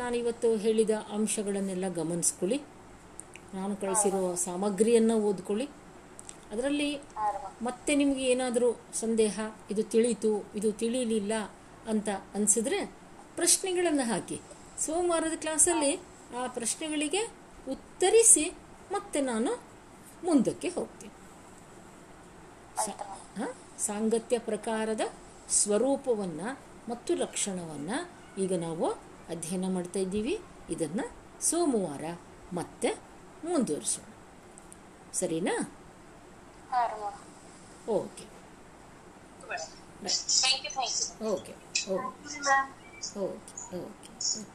ನಾನು ಇವತ್ತು ಹೇಳಿದ ಅಂಶಗಳನ್ನೆಲ್ಲ ಗಮನಿಸ್ಕೊಳ್ಳಿ. ನಾನು ಕಳಿಸಿರೋ ಸಾಮಗ್ರಿಯನ್ನು ಓದ್ಕೊಳ್ಳಿ. ಅದರಲ್ಲಿ ಮತ್ತೆ ನಿಮಗೆ ಏನಾದರೂ ಸಂದೇಹ, ಇದು ತಿಳಿಯಿತು, ಇದು ತಿಳಿಯಲಿಲ್ಲ ಅಂತ ಅನಿಸಿದ್ರೆ ಪ್ರಶ್ನೆಗಳನ್ನು ಹಾಕಿ. ಸೋಮವಾರದ ಕ್ಲಾಸಲ್ಲಿ ಆ ಪ್ರಶ್ನೆಗಳಿಗೆ ಉತ್ತರಿಸಿ ಮತ್ತೆ ನಾನು ಮುಂದಕ್ಕೆ ಹೋಗ್ತೀನಿ? ಸಾಂಗತ್ಯ ಪ್ರಕಾರದ ಸ್ವರೂಪವನ್ನು ಮತ್ತು ಲಕ್ಷಣವನ್ನು ಈಗ ನಾವು ಅಧ್ಯಯನ ಮಾಡ್ತಾ ಇದ್ದೀವಿ. ಇದನ್ನು ಸೋಮವಾರ ಮತ್ತೆ ಮುಂದುವರಿಸೋಣ. ಸರಿನಾ? Okay. Okay okay. Okay okay Thank